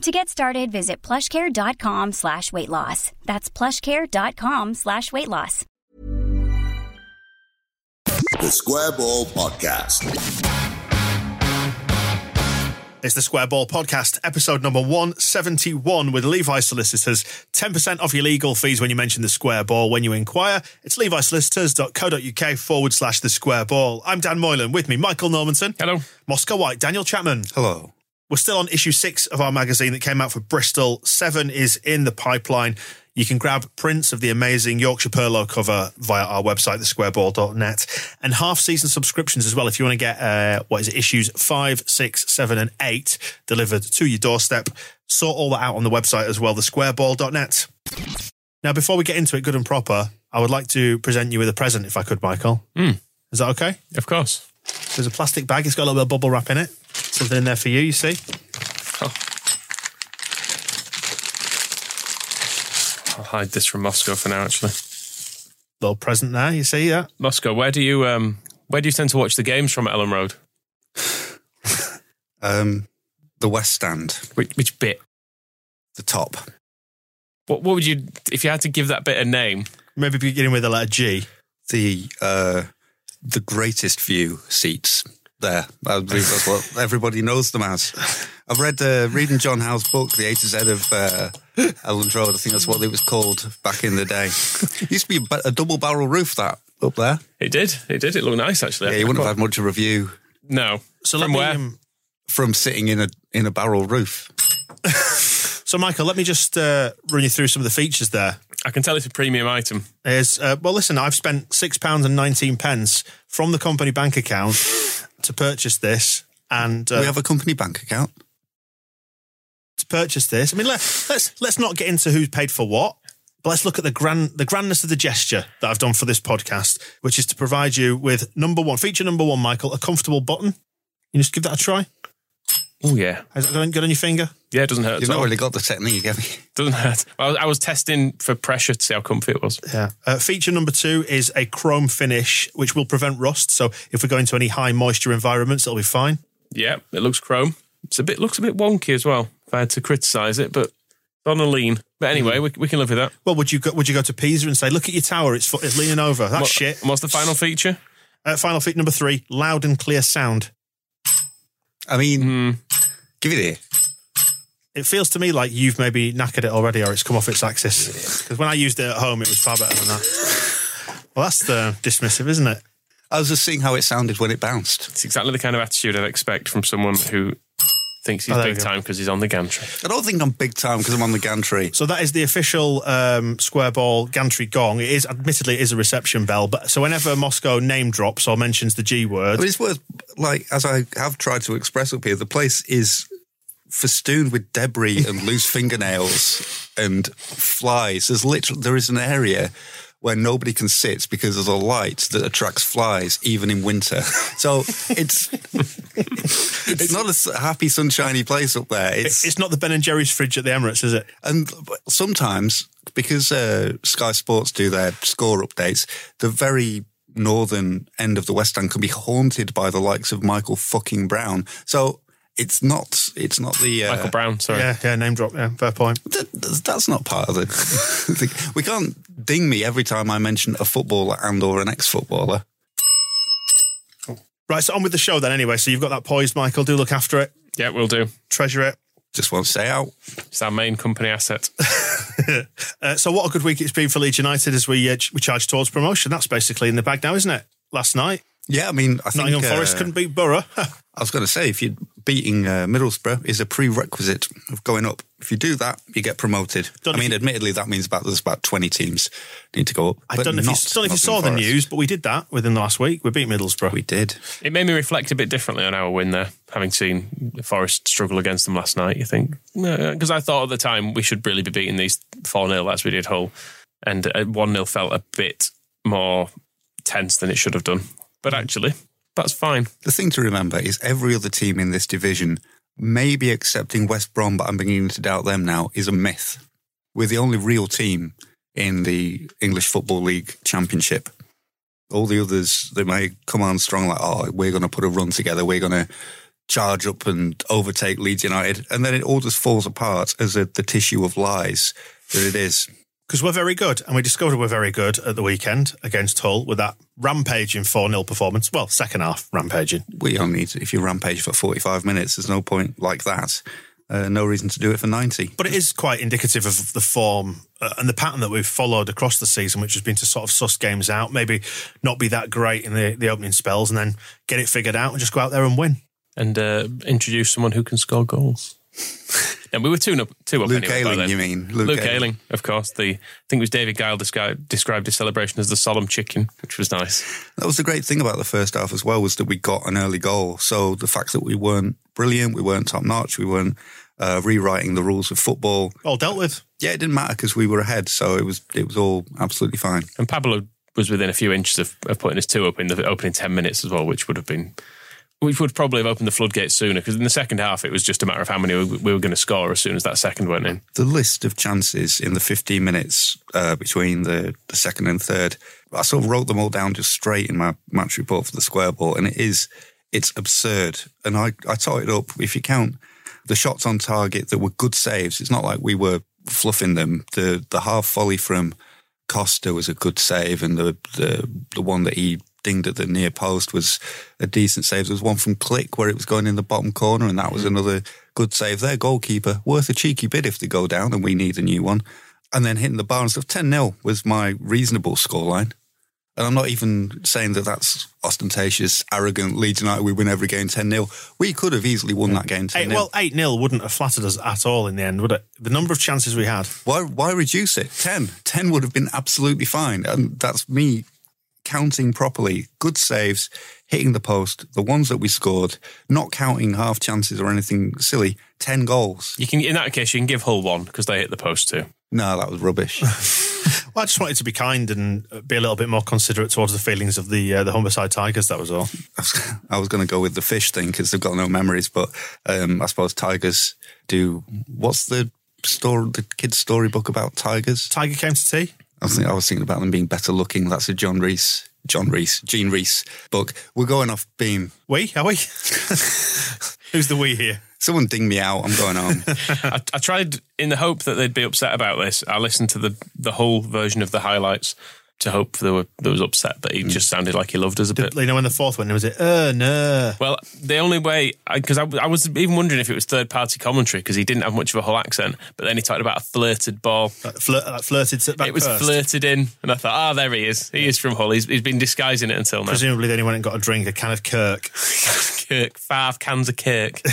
To get started, visit plushcare.com slash weight loss. That's plushcare.com slash weight loss. The Square Ball Podcast. It's the Square Ball Podcast, episode number 171 with Levi Solicitors. 10% off your legal fees when you mention the Square Ball when you inquire. It's levisolicitors.co.uk forward slash the Square Ball. I'm Dan Moylan. With me, Michael Normanson. Hello. Moscow White, Daniel Chapman. Hello. We're still on issue six of our magazine that came out for Bristol. Seven is in the pipeline. You can grab prints of the amazing Yorkshire Perlo cover via our website, thesquareball.net, and half season subscriptions as well. If you want to get, uh, what is it, issues five, six, seven, and eight delivered to your doorstep, sort all that out on the website as well, thesquareball.net. Now, before we get into it good and proper, I would like to present you with a present, if I could, Michael. Mm. Is that okay? Of course. There's a plastic bag. It's got a little bit of bubble wrap in it. Something in there for you, you see? Oh. I'll hide this from Moscow for now. Actually, Little present there, you see that? Moscow. Where do you um where do you tend to watch the games from at Elland Road? Um, the West Stand, Which, which bit? the top. What what would you if you had to give that bit a name? Maybe beginning with the letter G. The uh, the greatest view seats there. I believe that's what everybody knows them as. I've read uh, reading John Howe's book, The A to Z of uh, Elland Road. I think that's what it was called back in the day. It used to be a, a double barrel roof that up there. It did. It did. It looked nice actually. Yeah, you wouldn't have had much of a view No. So from where? me, um, from sitting in a in a barrel roof. so Michael, let me just uh, run you through some of the features there. I can tell it's a premium item. Is uh, well, listen, I've spent six pounds and nineteen pence from the company bank account to purchase this, and uh, we have a company bank account. to purchase this. I mean, let, let's let's not get into who's paid for what, but let's look at the grand the grandness of the gesture that I've done for this podcast, which is to provide you with number one feature number one, Michael, a comfortable button. You just give that a try. Oh yeah. Has that got good on your finger? Yeah, it doesn't hurt. You've at not all. really got the technique, have you? Doesn't hurt. I was, I was testing for pressure to see how comfy it was. Yeah. Uh, feature number two is a chrome finish, which will prevent rust. So if we go into any high moisture environments, it'll be fine. Yeah, it looks chrome. It's a bit looks a bit wonky as well. If I had to criticise it, but it's on a lean. But anyway, we, we can live with that. Well, would you go, would you go to Pisa and say, "Look at your tower; it's it's leaning over"? That's What- shit. and What's the final feature? Uh, final feature number three: loud and clear sound. I mean, Hmm. give it here. It feels to me like you've maybe knackered it already, or it's come off its axis. Because when I used it at home, it was far better than that. Well, that's the dismissive, isn't it? I was just seeing how it sounded when it bounced. It's exactly the kind of attitude I'd expect from someone who thinks he's Oh, there big you go. time because he's on the gantry. I don't think I'm big time because I'm on the gantry. So that is the official um, square ball gantry gong. It is, admittedly, it is a reception bell. But so whenever Moscow name drops or mentions the G word, I mean, it's worth, like, as I have tried to express up here, the place is festooned with debris and loose fingernails and flies. There's literally, there is an area where nobody can sit because there's a light that attracts flies even in winter. So it's it's not a happy sunshiny place up there. It's, it's not the Ben and Jerry's fridge at the Emirates, is it? and sometimes because uh, Sky Sports do their score updates, the very northern end of the West End can be haunted by the likes of Michael fucking Brown. So it's not it's not the uh, Michael Brown, sorry. Yeah, yeah, name drop. Yeah, fair point. Th- th- that's not part of the thing. We can't ding me every time I mention a footballer and or an ex-footballer. Right, so on with the show then. Anyway, so you've got that poised, Michael. Do look after it, Yeah, we'll do. treasure it. just won't stay out. It's our main company asset. Uh, so what a good week it's been for Leeds United as we uh, we charge towards promotion. That's basically in the bag now, isn't it? Last night, Yeah, I mean, I think Nottingham uh, Forest couldn't beat Borough. I was going to say, if you're beating uh, Middlesbrough is a prerequisite of going up. If you do that, you get promoted. Don't I mean, you- admittedly, that means about there's about 20 teams need to go up. I don't know if you, don't know if you saw the news, but we did that within the last week. We beat Middlesbrough. We did. It made me reflect a bit differently on our win there, having seen Forest struggle against them last night. You think because I thought at the time we should really be beating these four 0 as we did Hull, and one 0 felt a bit more tense than it should have done. But mm. actually, that's fine. The thing to remember is every other team in this division, maybe excepting West Brom, but I'm beginning to doubt them now, is a myth. We're the only real team in the English Football League Championship. All the others, they may come on strong, like, oh, we're going to put a run together, we're going to charge up and overtake Leeds United. And then it all just falls apart as a, the tissue of lies that it is. Because we're very good, and we discovered we're very good at the weekend against Hull with that rampaging 4 0 performance. Well, second half rampaging. We only need if you rampage for 45 minutes, there's no point like that. Uh, no reason to do it for 90. But it is quite indicative of the form uh, and the pattern that we've followed across the season, which has been to sort of suss games out, maybe not be that great in the, the opening spells, and then get it figured out and just go out there and win. And uh, introduce someone who can score goals. And we were two up, two up Luke anyway. by Ayling, then. you mean? Luke, Luke Ayling. Ayling. of course. The I think it was David Guile described, described his celebration as the solemn chicken, which was nice. That was the great thing about the first half as well was that we got an early goal. So the fact that we weren't brilliant, we weren't top notch, we weren't uh, rewriting the rules of football. All dealt with. Yeah, it didn't matter because we were ahead, so it was it was all absolutely fine. And Pablo was within a few inches of, of putting his two up in the opening 10 minutes as well, which would have been, which would probably have opened the floodgates sooner because in the second half it was just a matter of how many we, we were going to score as soon as that second went in. The list of chances in the 15 minutes uh, between the, the second and third, I sort of wrote them all down just straight in my match report for the square ball, and it is it's absurd. And I I totted up if you count the shots on target that were good saves. It's not like we were fluffing them. The the half volley from Costa was a good save, and the the the one that he dinged at the near post was a decent save. There was one from Klich where it was going in the bottom corner, and that was mm-hmm. another good save. Their goalkeeper worth a cheeky bid if they go down, and we need a new one. And then hitting the bar and stuff. Ten 0 was my reasonable scoreline. And I'm not even saying that that's ostentatious, arrogant, Leeds United, we win every game 10 0. We could have easily won that game 10 Eight, 0. well, 8 0 wouldn't have flattered us at all in the end, would it? The number of chances we had. Why, why reduce it? 10. 10 would have been absolutely fine. And that's me counting properly. Good saves, hitting the post, the ones that we scored, not counting half chances or anything silly. 10 goals. You can, in that case, you can give Hull one because they hit the post too. No, that was rubbish. Well, I just wanted to be kind and be a little bit more considerate towards the feelings of the uh, the Humberside Tigers. That was all. I was, going to go with the fish thing because they've got no memories, but um, I suppose tigers do. What's the story? The kids' storybook about tigers? Tiger came to tea. I was, thinking, I was thinking about them being better looking. That's a John Reese, John Reese, Gene Reese book. We're going off beam. We are we? Who's the we here? Someone ding me out. I'm going home. I, I tried in the hope that they'd be upset about this. I listened to the the whole version of the highlights to hope they were they was upset, but he just sounded like he loved us a bit. You know, when the fourth one was it? Uh, no. Well, the only way, because I, I, was even wondering if it was third party commentary because he didn't have much of a whole accent, but then he talked about a flirted ball. Like flirt, like flirted it was first. flirted in, and I thought, ah, there he is. He is from Hull. He's, he's been disguising it until now. Presumably, then he went and got a drink, a can of Kirk. Kirk, five cans of Kirk.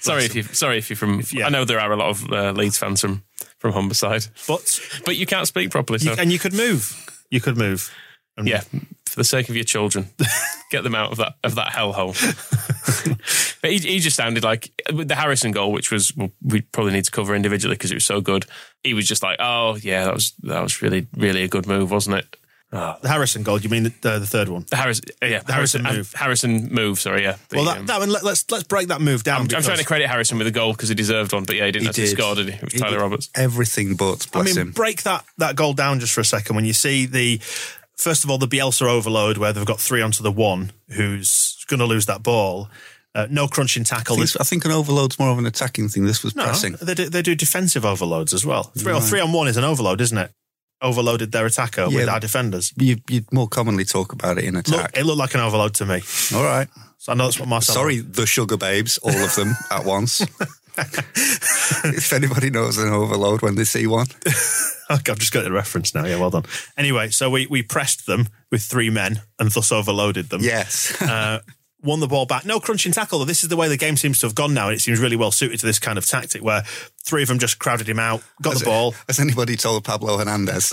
sorry if you, sorry if you're from. yeah. I know there are a lot of uh, Leeds fans from from Humberside, But but you can't speak properly. So you, and you could move. You could move. And yeah, for the sake of your children, get them out of that of that hellhole. but he, he just sounded like with the Harrison goal, which was well, we probably need to cover individually because it was so good. He was just like, oh yeah, that was that was really really a good move, wasn't it? The Harrison goal. You mean the, the, the third one? The Harris, uh, yeah, the Harrison Harrison, move. uh, Harrison move. Sorry, yeah. The, Well, that, um, that one. Let, let's let's break that move down. I'm, I'm trying to credit Harrison with a goal because he deserved one, but yeah, he didn't He actually did. score, did he? It was He Tyler Roberts. Everything but, I bless mean, him. break that that goal down just for a second. When you see the first of all the Bielsa overload, where they've got three onto the one, who's going to lose that ball. Uh, no crunching tackle. I think, I think an overload's more of an attacking thing. This was No, pressing. they do, they do defensive overloads as well. Three, or three on one is an overload, isn't it? Overloaded their attacker with our defenders. You, you'd more commonly talk about it in Look, attack. it looked like an overload to me. All right. So I know that's what Marcel. Sorry, the Sugababes, all of them at once. if anybody knows an overload when they see one, I've just got the reference now. Yeah, well done. Anyway, so we, we pressed them with three men and thus overloaded them. yes. Uh, won the ball back. No crunching tackle. though. This is the way the game seems to have gone now. And it seems really well suited to this kind of tactic where three of them just crowded him out, got the ball. Has anybody told Pablo Hernandez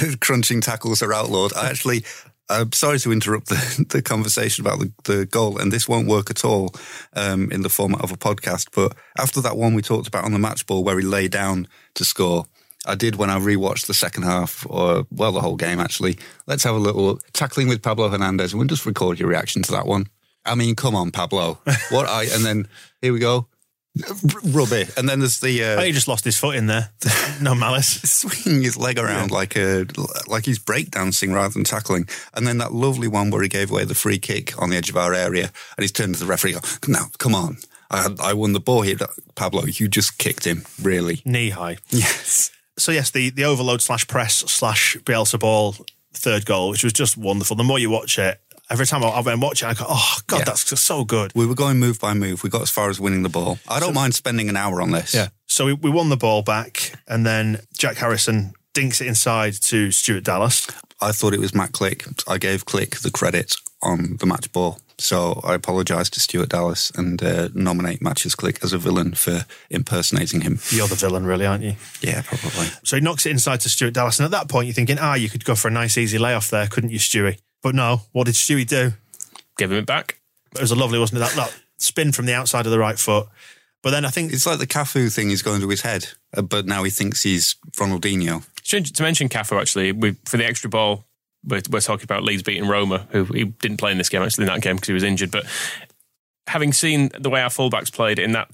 crunching tackles are outlawed? I actually, I'm sorry to interrupt the, the conversation about the, the goal, and this won't work at all um, in the format of a podcast. But after that one we talked about on the match ball where he lay down to score, I did when I rewatched the second half, or well, the whole game actually. Let's have a little tackling with Pablo Hernandez, and we'll just record your reaction to that one. I mean, come on, Pablo. What I and then here we go. R- Rub it, and then there's the uh, Oh, he just lost his foot in there. no malice. swinging his leg around like a like he's breakdancing rather than tackling. And then that lovely one where he gave away the free kick on the edge of our area, and he's turned to the referee. go, "Now, come on, I I won the ball here, Pablo. You just kicked him, really." Knee high. Yes. So yes, the, the overload slash press slash Bielsa ball third goal, which was just wonderful. The more you watch it, every time I, I went and watch it, I go, oh god, Yeah. that's just so good. We were going move by move. We got as far as winning the ball. I don't mind spending an hour on this. Yeah. So we, we won the ball back, and then Jack Harrison dinks it inside to Stuart Dallas. I thought it was Matt Klich. I gave Klich the credit on the match ball. So I apologise to Stuart Dallas and uh, nominate Mateusz Klich as a villain for impersonating him. You're the villain, really, aren't you? Yeah, probably. So he knocks it inside to Stuart Dallas, and at that point, you're thinking, ah, you could go for a nice easy layoff there, couldn't you, Stewie? But no, what did Stewie do? Give him it back. It was a lovely, wasn't it? That, that spin from the outside of the right foot. But then I think It's like the Cafu thing is going to his head, uh, but now he thinks he's Ronaldinho. Strange To mention Cafu, actually, we, for the extra ball, we're, we're talking about Leeds beating Roma, who he didn't play in this game, actually, in that game because he was injured. But having seen the way our fullbacks played in that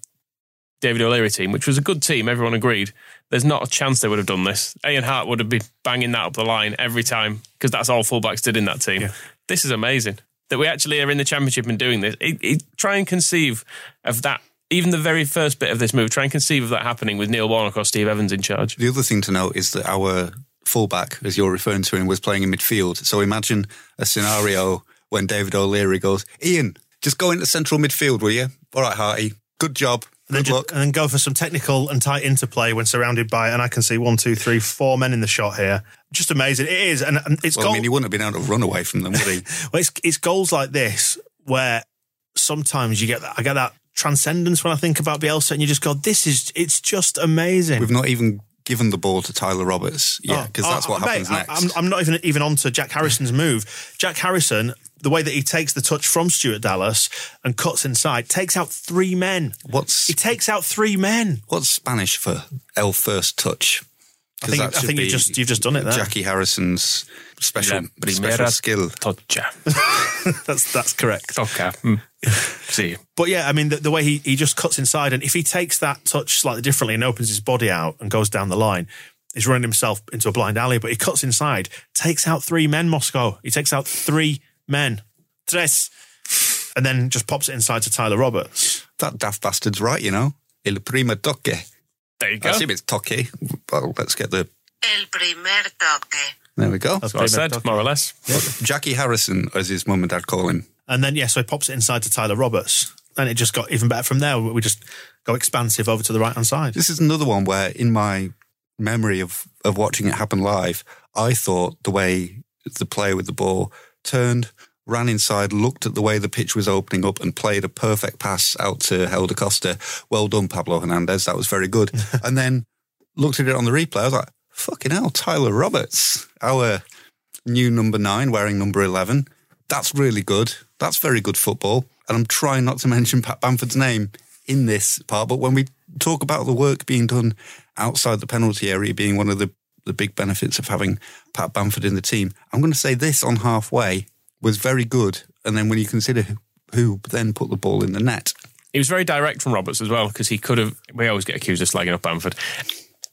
David O'Leary team, which was a good team, everyone agreed, there's not a chance they would have done this. Ian Harte would have been banging that up the line every time because that's all fullbacks did in that team. This is amazing that we actually are in the championship and doing this. It, it, try and conceive of that. Even the very first bit of this move, try and conceive of that happening with Neil Warnock or Steve Evans in charge. The other thing to note is that our fullback, as you're referring to him, was playing in midfield. So imagine a scenario when David O'Leary goes, Ian, just go into central midfield, will you? All right, Harty. Good job. And then, just, and then go for some technical and tight interplay when surrounded by, and I can see one, two, three, four men in the shot here. Just amazing. It is, and, and it's Well, goal- I mean, he wouldn't have been able to run away from them, would he? Well, it's, it's goals like this where sometimes you get that. I get that transcendence when I think about Bielsa, and you just go, "This is it's just amazing." We've not even given the ball to Tyler Roberts yet, Oh, because oh, that's what mate, happens I- next. I'm, I'm not even even on to Jack Harrison's move. Jack Harrison, the way that he takes the touch from Stuart Dallas and cuts inside, takes out three men. what's He takes out three men. what's Spanish for El First Touch? I 'Cause think- I think you be just- you've just done it there. Jackie Harrison's special, La special primera skill. Tocha. That's that's correct. Toca. Mm. See. But yeah, I mean, the, the way he, he just cuts inside, and if he takes that touch slightly differently and opens his body out and goes down the line, he's running himself into a blind alley. But he cuts inside, takes out three men. Moscow. He takes out three men. Tres. And then just pops it inside to Tyler Roberts. That daft bastard's right, you know. El primo toque. There you go. I go. assume it's toque. Well, let's get the. El primer toque. There we go. That's What I said, okay. more or less. Jackie Harrison, as his mum and dad call him. And then yeah, so he pops it inside to Tyler Roberts, and it just got even better from there. We just go expansive over to the right hand side. This is another one where, in my memory of, of watching it happen live, I thought the way the player with the ball turned, ran inside, looked at the way the pitch was opening up, and played a perfect pass out to Helder Costa. Well done, Pablo Hernandez. That was very good. and then looked at it on the replay. I was like, fucking hell, Tyler Roberts, our new number nine wearing number 11. That's really good. That's very good football. And I'm trying not to mention Pat Bamford's name in this part, but when we talk about the work being done outside the penalty area being one of the, the big benefits of having Pat Bamford in the team, I'm going to say this on halfway was very good. And then when you consider who, who then put the ball in the net, He was very direct from Roberts as well because he could have. We always get accused of slagging up Bamford.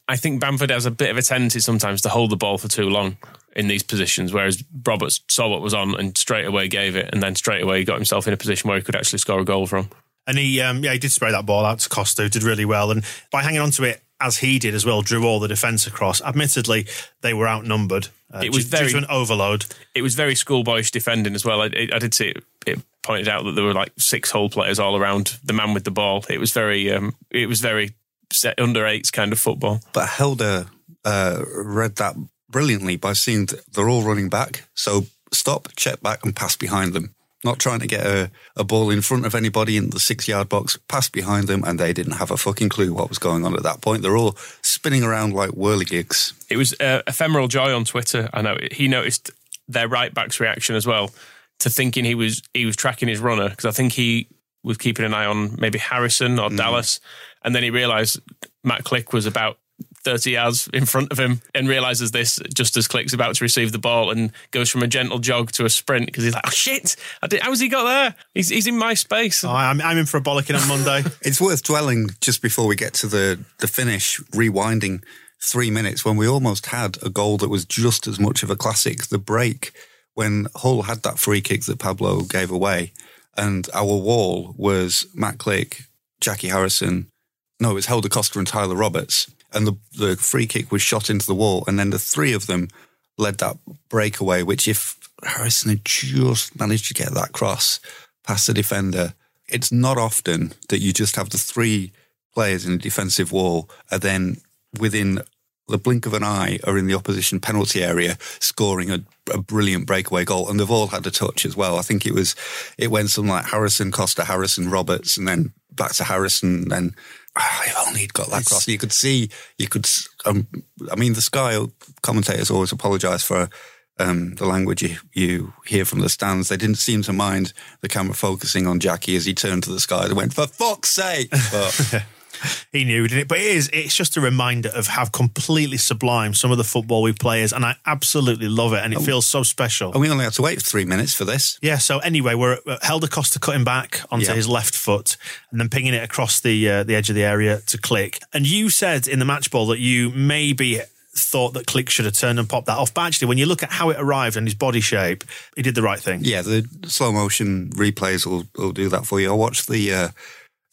I think Bamford has a bit of a tendency sometimes to hold the ball for too long in these positions, whereas Roberts saw what was on and straight away gave it, and then straight away got himself in a position where he could actually score a goal from. And he, um, yeah, he did spray that ball out to Costa, did really well. And by hanging on to it as he did as well, drew all the defence across. Admittedly, they were outnumbered. Uh, It was due- due very- to an overload. It was very schoolboyish defending as well. I, I did see it, it pointed out that there were like six whole players all around the man with the ball. It was very, um, it was very set under eights kind of football. But Helder uh, read that brilliantly by seeing that they're all running back. So stop, check back, and pass behind them. Not trying to get a, a ball in front of anybody in the six yard box, passed behind them, and they didn't have a fucking clue what was going on at that point. They're all spinning around like whirligigs. It was uh, ephemeral joy on Twitter. I know he noticed their right back's reaction as well to thinking he was he was tracking his runner because I think he was keeping an eye on maybe Harrison or Dallas, and then he realised Matt Klich was about. 30 yards in front of him and realizes this just as Klich's about to receive the ball and goes from a gentle jog to a sprint because he's like, oh shit, I did, how's he got there? He's, he's in my space. Oh, I'm, I'm in for a bollocking on Monday. It's worth dwelling just before we get to the, the finish, rewinding three minutes when we almost had a goal that was just as much of a classic. The break when Hull had that free kick that Pablo gave away, and our wall was Matt Klich, Jackie Harrison. No, it was Helder Costa and Tyler Roberts. And the, the free kick was shot into the wall. And then the three of them led that breakaway, which if Harrison had just managed to get that cross past the defender, it's not often that you just have the three players in a defensive wall and then within the blink of an eye are in the opposition penalty area scoring a, a brilliant breakaway goal and they've all had a touch as well. I think it was it went something like Harrison, Costa, Harrison, Roberts and then back to Harrison and ah, if only he'd got that cross. You could see, you could, um, I mean, the Sky commentators always apologise for um, the language you, you hear from the stands. They didn't seem to mind the camera focusing on Jackie as he turned to the sky. They went, for fuck's sake. But he knew, didn't it? But it is, it's just a reminder of how completely sublime some of the football we play is. And I absolutely love it. And it feels so special. and we only had to wait three minutes for this. Yeah. So anyway, we're uh, Helder Costa cutting back onto Yeah. his left foot and then pinging it across the uh, the edge of the area to Klich. And you said in the match ball that you maybe thought that Klich should have turned and popped that off. But actually, when you look at how it arrived and his body shape, he did the right thing. Yeah, the slow motion replays will, will do that for you. I watched the uh,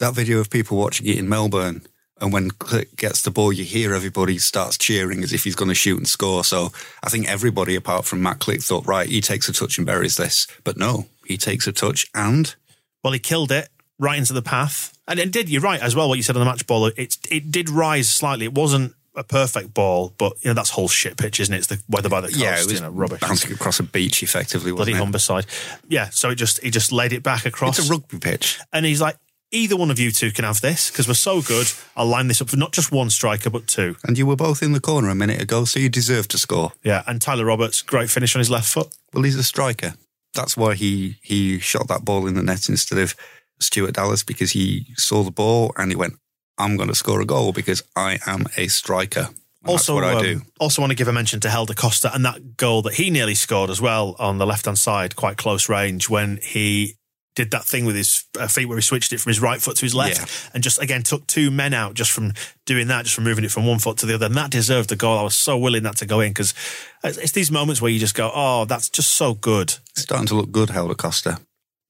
that video of people watching it in Melbourne. And when Klich gets the ball, you hear everybody starts cheering as if he's going to shoot and score. So I think everybody, apart from Matt Klich, thought, right, he takes a touch and buries this. But no, he takes a touch and Well, he killed it right into the path, and it did. You're right as well. What you said on the match ball, it it did rise slightly. It wasn't a perfect ball, but you know that's whole shit pitch, isn't it? It's the weather by the coast, yeah, it was you know, rubbish. bouncing across a beach effectively. Bloody Wasn't it? Humberside. Yeah, so it just he just laid it back across. It's a rugby pitch. and he's like, either one of you two can have this because we're so good. I'll line this up for not just one striker but two. And you were both in the corner a minute ago, so you deserve to score. Yeah, and Tyler Roberts, great finish on his left foot. Well, he's a striker. That's why he he shot that ball in the net instead of Stuart Dallas because he saw the ball and he went, "I'm going to score a goal because I am a striker." And also, that's what I um, do. also want to give a mention to Helder Costa and that goal that he nearly scored as well on the left hand side, quite close range, when he did that thing with his uh, feet where he switched it from his right foot to his left Yeah. and just again took two men out just from doing that, just from moving it from one foot to the other. And that deserved the goal. I was so willing that to go in because it's, it's these moments where you just go, oh, that's just so good. Starting to look good, Helder Costa.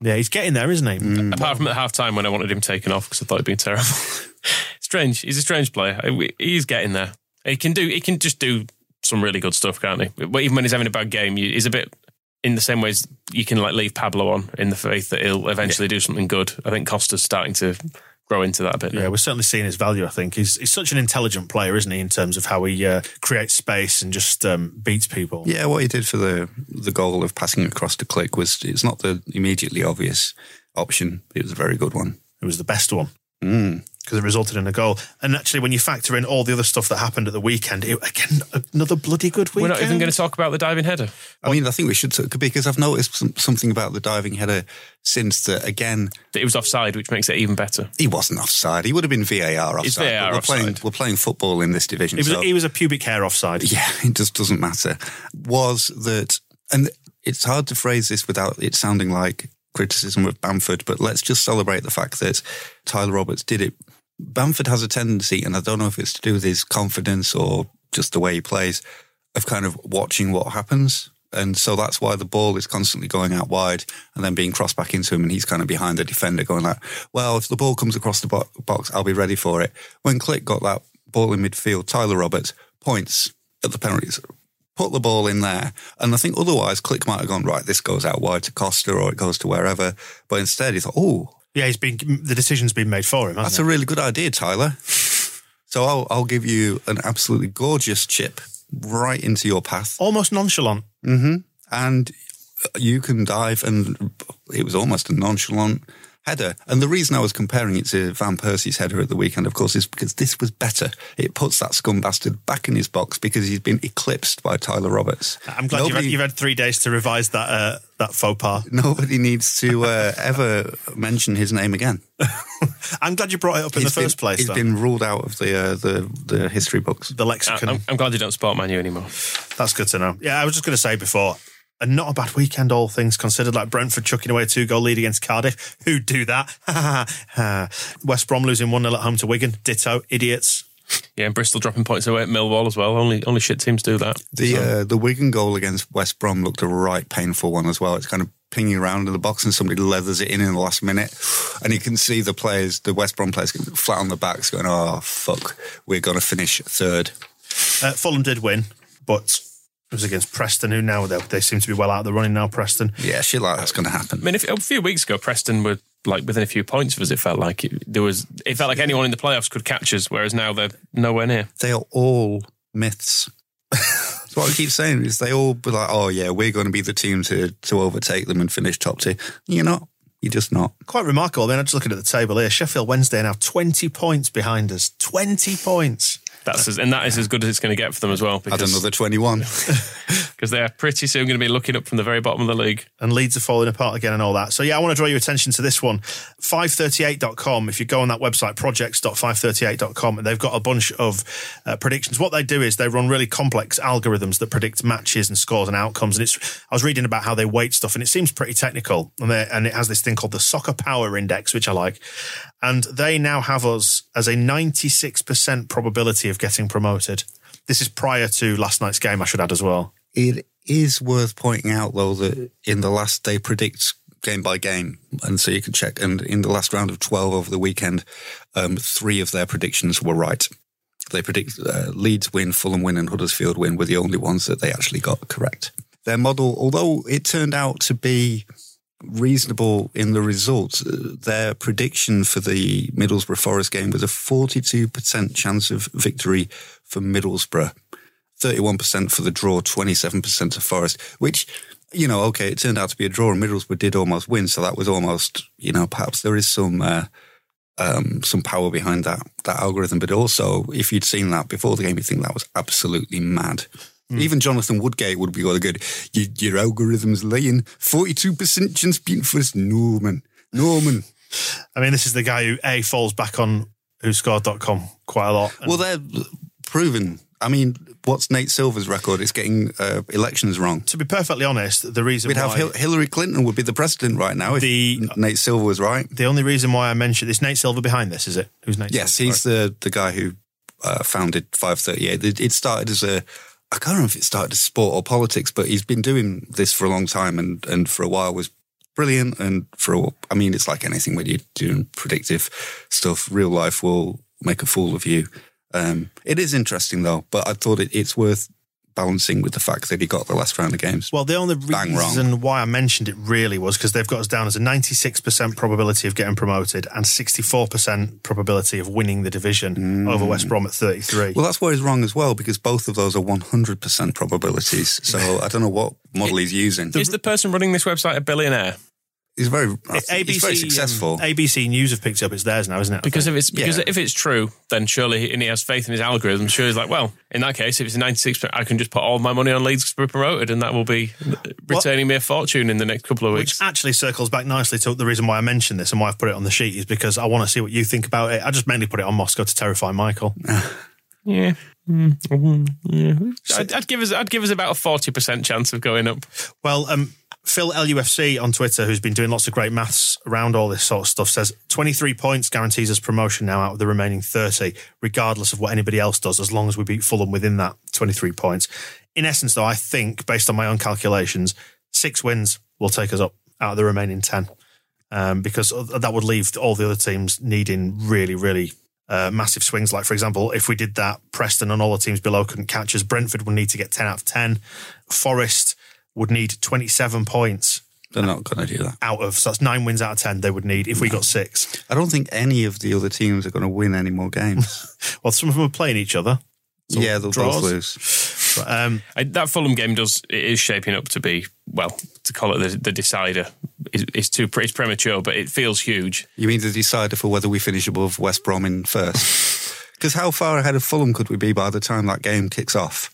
Yeah, he's getting there, isn't he? Mm. Apart from at half time when I wanted him taken off because I thought he'd been terrible. strange. He's a strange player. He's getting there. He can do. He can just do some really good stuff, can't he? But even when he's having a bad game, he's a bit in the same ways you can like leave Pablo on in the faith that he'll eventually do something good. I think Costa's starting to grow into that a bit. now. Yeah, we're certainly seeing his value. I think he's he's such an intelligent player, isn't he? In terms of how he uh, creates space and just um, beats people. Yeah, what he did for the the goal of passing across to Klich was it's not the immediately obvious option. It was a very good one. It was the best one Mm. Because it resulted in a goal. And actually, when you factor in all the other stuff that happened at the weekend, it, again another bloody good weekend. We're not even going to talk about the diving header. I mean, I think we should talk- because I've noticed some, something about the diving header since that. Again, That it was offside, which makes it even better. he wasn't offside. He would have been VAR offside. It's VAR we're playing offside. we're playing football in this division. It was, so- he was a pubic hair offside. yeah, it just doesn't matter. Was that, and it's hard to phrase this without it sounding like criticism of Bamford, but let's just celebrate the fact that Tyler Roberts did it. Bamford has a tendency, and I don't know if it's to do with his confidence or just the way he plays, of kind of watching what happens. And so that's why the ball is constantly going out wide and then being crossed back into him. And he's kind of behind the defender going like, well, if the ball comes across the bo- box, I'll be ready for it. When Klich got that ball in midfield, Tyler Roberts, points at the penalties. Put the ball in there. And I think otherwise, Klich might have gone, right, this goes out wide to Costa or it goes to wherever. But instead, he thought, oh, Yeah, he's been the decision's been made for him. Hasn't that's it? a really good idea, Tyler. So I'll, I'll give you an absolutely gorgeous chip right into your path. almost nonchalant. Mm-hmm. and you can dive and it was almost a nonchalant header. And the reason I was comparing it to Van Persie's header at the weekend, of course, is because this was better. It puts that scum bastard back in his box because he's been eclipsed by Tyler Roberts. I'm glad you've had, you've had three days to revise that uh, that faux pas. Nobody needs to uh, ever mention his name again. I'm glad you brought it up in the He's been- first place. He's though. been ruled out of the uh, the the history books. the I- lexicon. I'm, I'm glad you don't sport Manu anymore. That's good to know. Yeah, I was just going to say before, and not a bad weekend, all things considered. Like Brentford chucking away a two goal lead against Cardiff. Who'd do that? West Brom losing 1 0 at home to Wigan. Ditto. Idiots. Yeah, and Bristol dropping points away at Millwall as well. Only only shit teams do that. The uh, the Wigan goal against West Brom looked a right painful one as well. It's kind of pinging around in the box and somebody leathers it in in the last minute, and you can see the players, the West Brom players, flat on the backs, going, "Oh fuck, we're going to finish third. Uh, Fulham did win, but it was against Preston, who now they, they seem to be well out of the running now. Preston. Yeah, shit like that's going to happen. I mean, if, a few weeks ago, Preston were like within a few points of us. It felt like it, there was. It felt like anyone in the playoffs could catch us, whereas now they're nowhere near. They are all myths. That's what I keep saying is they all be like, "Oh yeah, we're going to be the team to to overtake them and finish top two. You're not. You're just not. Quite remarkable. I mean, I'm just looking at the table here. Sheffield Wednesday now 20 points behind us. 20 points. That's as, and that is as good as it's going to get for them as well Add another 21. because they are pretty soon going to be looking up from the very bottom of the league. and Leeds are falling apart again and all that. So yeah, I want to draw your attention to this one. 538.com. If you go on that website, projects.538.com, and they've got a bunch of uh, predictions. What they do is they run really complex algorithms that predict matches and scores and outcomes. And it's, I was reading about how they weight stuff and it seems pretty technical. And, and it has this thing called the Soccer Power Index, which I like. And they now have us as a 96% probability of getting promoted. This is prior to last night's game, I should add as well. It is worth pointing out, though, that in the last they predict game by game, and so you can check. And in the last round of twelve over the weekend, um, three of their predictions were right. They predict uh, Leeds win, Fulham win, and Huddersfield win were the only ones that they actually got correct. Their model, although it turned out to be reasonable in the results, uh, their prediction for the Middlesbrough Forest game was a 42% chance of victory for Middlesbrough. 31% for the draw, 27% to Forest, which, you know, okay, it turned out to be a draw and Middlesbrough did almost win. So that was almost, you know, perhaps there is some, uh, um, some power behind that, that algorithm. But also, if you'd seen that before the game, you'd think that was absolutely mad. Even Jonathan Woodgate would be really good. Your, your algorithm's laying 42% chance beating Forest. Norman. Norman. I mean, this is the guy who A falls back on whoscored.com quite a lot. Well, they're proven. I mean, what's Nate Silver's record? It's getting uh, elections wrong. to be perfectly honest, the reason We'd why have Hil- Hillary Clinton would be the president right now if The- Nate Silver was right. the only reason why I mentioned this Nate Silver behind this is it? Who's Nate? Yes, Silver? he's the the guy who uh, founded 538. It, it started as a I can't remember if it started as sport or politics, but he's been doing this for a long time and and for a while was brilliant. And for a, I mean, it's like anything when you're doing predictive stuff. Real life will make a fool of you. Um, it is interesting though, but I thought it, it's worth balancing with the fact that he got the last round of games. Well, the only Bang wrong. reason why I mentioned it really was because they've got us down as a 96% probability of getting promoted and 64% probability of winning the division over West Brom at 33. Well, that's where he's wrong as well because both of those are 100% probabilities. So I don't know what model he's using. Is the person running this website a billionaire? He's very, ABC, he's very successful. um, ABC News have picked up. It's theirs now, isn't it? Because if it's because Yeah. if it's true, then surely he, and he has faith in his algorithm. Sure, he's like, well, in that case, if it's ninety six, I can just put all my money on Leeds to be promoted, and that will be returning me a fortune in the next couple of weeks. Which actually circles back nicely to the reason why I mentioned this and why I've put it on the sheet is because I want to see what you think about it. I just mainly put it on Moscow to terrify Michael. Yeah. Mm, mm, yeah. I'd, I'd give us I'd give us about a forty percent chance of going up. Well, um, Phil LUFC on Twitter, who's been doing lots of great maths around all this sort of stuff, says 23 points guarantees us promotion now out of the remaining 30, regardless of what anybody else does, as long as we beat Fulham within that 23 points. In essence, though, I think, based on my own calculations, six wins will take us up out of the remaining 10, um, because that would leave all the other teams needing really, really uh, massive swings. Like, for example, if we did that, Preston and all the teams below couldn't catch us. Brentford would need to get 10 out of 10. Forest would need 27 points They're not going to do that. out of, so that's nine wins out of 10 they would need if we got six. I don't think any of the other teams are going to win any more games. Well, some of them are playing each other. So yeah, they'll draws. both lose. But, um, I, that Fulham game does it is shaping up to be well to call it the, the decider is, is too it's premature, but it feels huge. You mean the decider for whether we finish above West Brom in first? Because how far ahead of Fulham could we be by the time that game kicks off?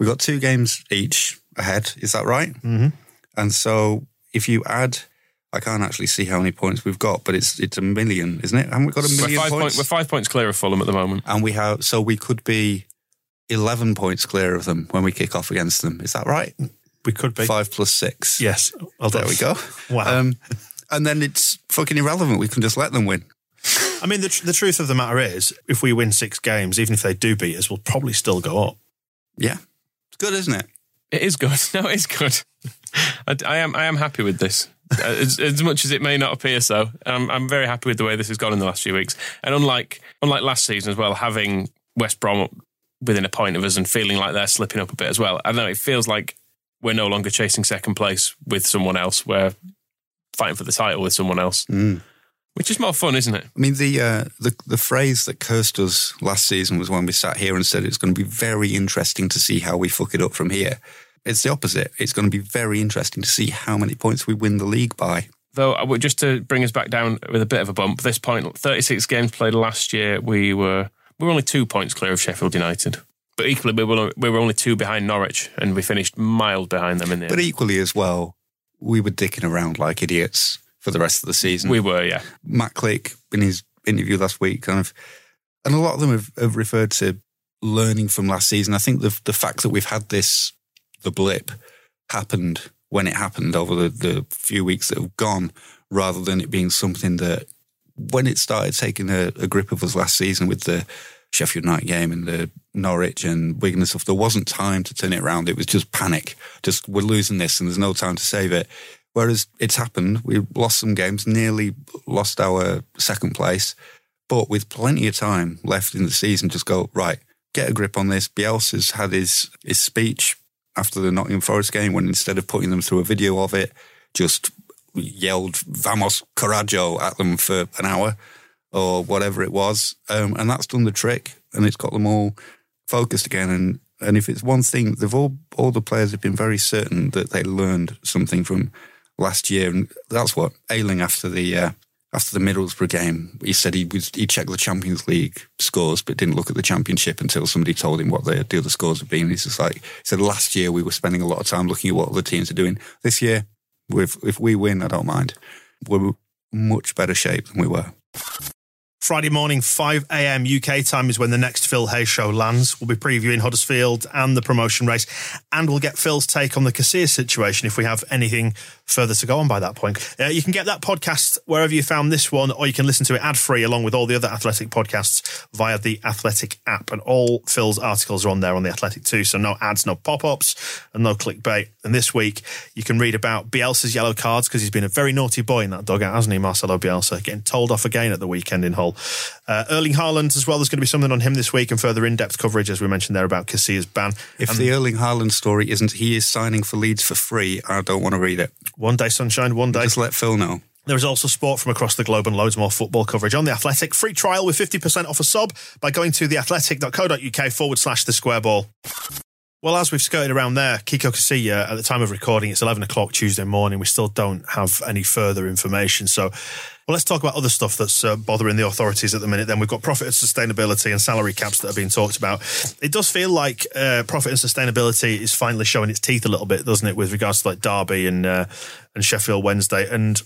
We've got two games each ahead. Is that right? Mm-hmm. And so if you add, I can't actually see how many points we've got, but it's it's a million, isn't it? Haven't we got a We're million five, points? point, we're five points clear of Fulham at the moment. and we have so we could be eleven points clear of them when we kick off against them. Is that right? we could be. Five plus six. Yes. Well There we go. Wow. Um, and then it's fucking irrelevant. We can just let them win. I mean, the, tr- the truth of the matter is, if we win six games, even if they do beat us, we'll probably still go up. Yeah. It's good, isn't it? It is good. No, it is good. I, I am I am happy with this. Uh, As, as much as it may not appear so, I'm, I'm very happy with the way this has gone in the last few weeks. And unlike unlike last season as well, having West Brom within a point of us and feeling like they're slipping up a bit as well. I know it feels like we're no longer chasing second place with someone else. We're fighting for the title with someone else, which is more fun, isn't it? I mean, the, uh, the the phrase that cursed us last season was when we sat here and said it's going to be very interesting to see how we fuck it up from here. It's the opposite. It's going to be very interesting to see how many points we win the league by. Though, uh, just to bring us back down with a bit of a bump, this point, 36 games played last year, we were we were only two points clear of Sheffield United. But equally, we were, we were only two behind Norwich, and we finished miles behind them in the But end. equally as well, we were dicking around like idiots for the rest of the season. We were, yeah. Matt Klich in his interview last week kind of, and a lot of them have, have referred to learning from last season. I think the the fact that we've had this, the blip, happened when it happened over the, the few weeks that have gone, rather than it being something that when it started taking a, a grip of us last season with the Sheffield United game and the Norwich and Wigan and stuff, there wasn't time to turn it around. It was just panic. Just we're losing this and there's no time to save it. Whereas it's happened, we lost some games, nearly lost our second place, but with plenty of time left in the season, just go right, get a grip on this. Bielsa's had his his speech after the Nottingham Forest game, when instead of putting them through a video of it, just yelled "Vamos Coraggio" at them for an hour or whatever it was, um, and that's done the trick, and it's got them all focused again. And and if it's one thing, they've all all the players have been very certain that they learned something from last year, and that's what Ayling after the uh, after the Middlesbrough game, he said he was he checked the Champions League scores, but didn't look at the Championship until somebody told him what the, the other scores had been. He's just like he said last year we were spending a lot of time looking at what other teams are doing. This year, if if we win, I don't mind. We're much better shape than we were. Friday morning, 5 a.m. UK time is when the next Phil Hay's show lands. We'll be previewing Huddersfield and the promotion race, and we'll get Phil's take on the Casillas situation if we have anything further to go on by that point. Uh, you can get that podcast wherever you found this one, or you can listen to it ad free along with all the other Athletic podcasts via the Athletic app. And all Phil's articles are on there on the Athletic too. So no ads, no pop ups, and no clickbait. And this week, you can read about Bielsa's yellow cards because he's been a very naughty boy in that dugout, hasn't he, Marcelo Bielsa? Getting told off again at the weekend in Hull. Uh, Erling Haaland as well. There's going to be something on him this week and further in depth coverage, as we mentioned there, about Casilla's ban. If the Erling Haaland story isn't he is signing for Leeds for free, I don't want to read it. One day sunshine, one day. Just let Phil know. There is also sport from across the globe and loads more football coverage on The Athletic. Free trial with 50% off a sub by going to theathletic.co.uk forward slash the square ball. Well, as we've skirted around there, Kiko Casilla, at the time of recording, it's 11 o'clock Tuesday morning. We still don't have any further information. So, well, let's talk about other stuff that's uh, bothering the authorities at the minute. Then we've got profit and sustainability and salary caps that are being talked about. It does feel like uh, profit and sustainability is finally showing its teeth a little bit, doesn't it, with regards to like Derby and uh, and Sheffield Wednesday. And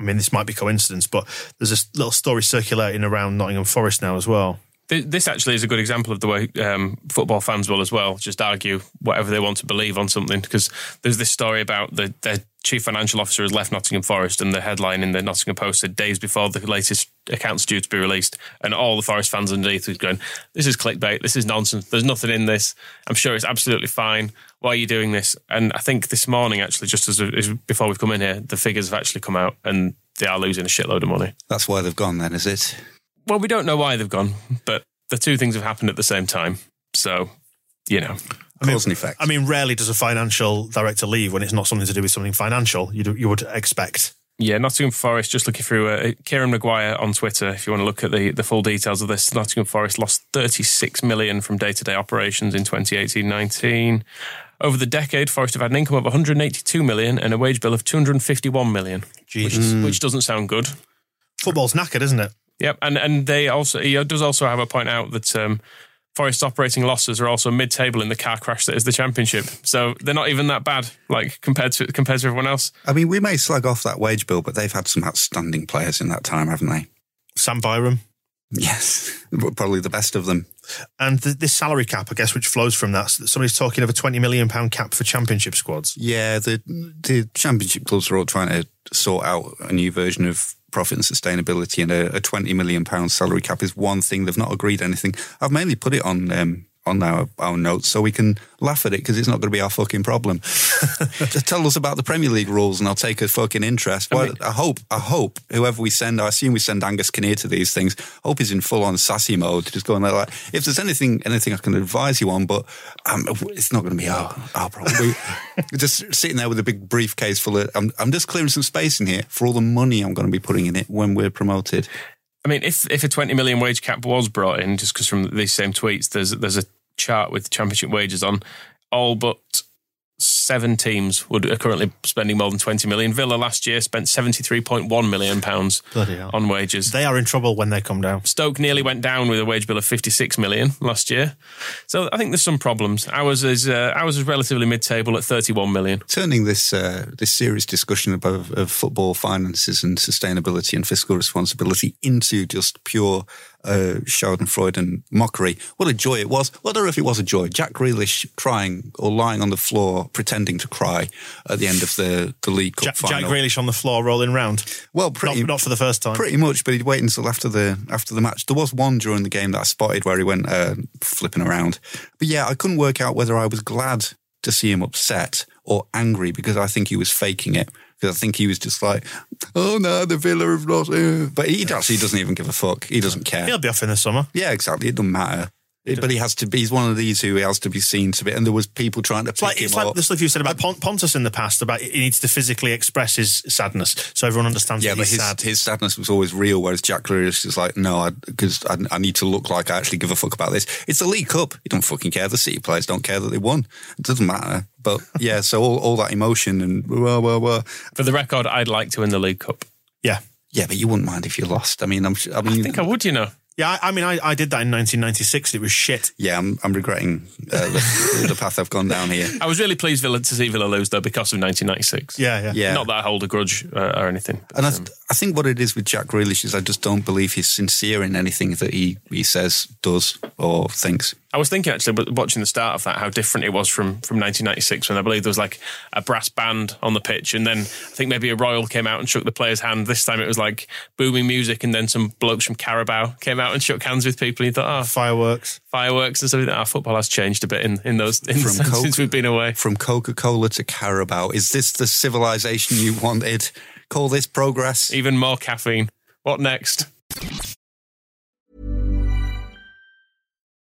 I mean, this might be coincidence, but there's a little story circulating around Nottingham Forest now as well. Th- This actually is a good example of the way um, football fans will as well just argue whatever they want to believe on something. Because there's this story about the their chief financial officer has left Nottingham Forest, and the headline in the Nottingham Post said days before the latest accounts due to be released, and all the Forest fans underneath was going, "This is clickbait. This is nonsense. There's nothing in this. I'm sure it's absolutely fine. Why are you doing this?" And I think this morning, actually, just as, as before we've come in here, the figures have actually come out, and they are losing a shitload of money. That's why they've gone then, is it? Well, we don't know why they've gone, but the two things have happened at the same time. So, you know, Cause and effect. I mean, rarely does a financial director leave when it's not something to do with something financial. You you would expect. Yeah, Nottingham Forest, just looking through uh, Kieran Maguire on Twitter, if you want to look at the, the full details of this, Nottingham Forest lost 36 million from day to day operations in 2018 19. Over the decade, Forest have had an income of 182 million and a wage bill of 251 million, which, which doesn't sound good. Football's knackered, isn't it? Yep, and and they also he does also have a point out that um, Forest's operating losses are also mid-table in the car crash that is the championship. So they're not even that bad, like compared to compared to everyone else. I mean, we may slug off that wage bill, but they've had some outstanding players in that time, haven't they? Sam Byram. Yes, probably the best of them. And th- this salary cap, I guess, which flows from that. Somebody's talking of a twenty million pound cap for championship squads. Yeah, the the championship clubs are all trying to sort out a new version of profit and sustainability, and a, a twenty million pound salary cap is one thing they've not agreed anything. I've mainly put it on. Um, on our, our notes, so we can laugh at it because it's not going to be our fucking problem. Just tell us about the Premier League rules, and I'll take a fucking interest. Well, I, hope, I hope whoever we send, I assume we send Angus Kinnear to these things. Hope he's in full on sassy mode, to just going there like, if there's anything, anything I can advise you on, but um, it's not going to be our, our problem. We, just sitting there with a big briefcase full of, I'm, I'm just clearing some space in here for all the money I'm going to be putting in it when we're promoted. I mean, if if a 20 million wage cap was brought in, just because from these same tweets, there's there's a chart with championship wages on, all but seven teams would are currently spending more than 20 million. Villa last year spent 73.1 million pounds on wages. They are in trouble when they come down. Stoke nearly went down with a wage bill of 56 million last year. So I think there's some problems. Ours is uh, ours is relatively mid-table at 31 million. Turning this uh, this serious discussion about of football finances and sustainability and fiscal responsibility into just pure uh, Schadenfreude and mockery. What a joy it was. Well, I don't know if it was a joy. Jack Grealish crying or lying on the floor pretending to cry at the end of the, the League Cup Jack, final. Jack Grealish on the floor rolling round. well, pretty, Not, not for the first time. Pretty much, but he'd wait until after the after the match. There was one during the game that I spotted where he went uh, flipping around. But yeah, I couldn't work out whether I was glad to see him upset or angry because I think he was faking it. Because I think he was just like, "Oh no, the Villa have lost," uh," but he actually doesn't even give a fuck. He doesn't care. He'll be off in the summer. Yeah, exactly. It doesn't matter. It- but he has to be. He's one of these who has to be seen to be. And there was people trying to It's like, it's like the stuff you said about uh, Pon- Pontus in the past about he needs to physically express his sadness so everyone understands Yeah, that but his, sad. his sadness was always real, whereas Jack Grealish is like, no, because I, I, need to look like I actually give a fuck about this. It's the League Cup. You don't fucking care. The City players don't care that they won. It doesn't matter. But yeah, so all, all that emotion and. For the record, I'd like to win the League Cup. yeah. Yeah, but you wouldn't mind if you lost. I mean, I'm. I mean, I think I would, you know. Yeah, I, I mean, I, I did that in 1996. It was shit. yeah, I'm, I'm regretting uh, the, the path I've gone down here. I was really pleased Villa to see Villa lose though because of 1996. Yeah, yeah. Yeah, Not that I hold a grudge uh, or anything. but, And I, um, I think what it is with Jack Grealish is I just don't believe he's sincere in anything that he, he says, does, or thinks. I was thinking actually, watching the start of that, how different it was from from 1996 when I believe there was like a brass band on the pitch, and then I think maybe a royal came out and shook the player's hand. This time it was like booming music, and then some blokes from Carabao came out and shook hands with people. And you thought, oh, Fireworks. fireworks and like that. Our football has changed a bit in in those in From Coke- since we've been away. From Coca Cola to Carabao. Is this the civilization you wanted? Call this progress? Even more caffeine. What next?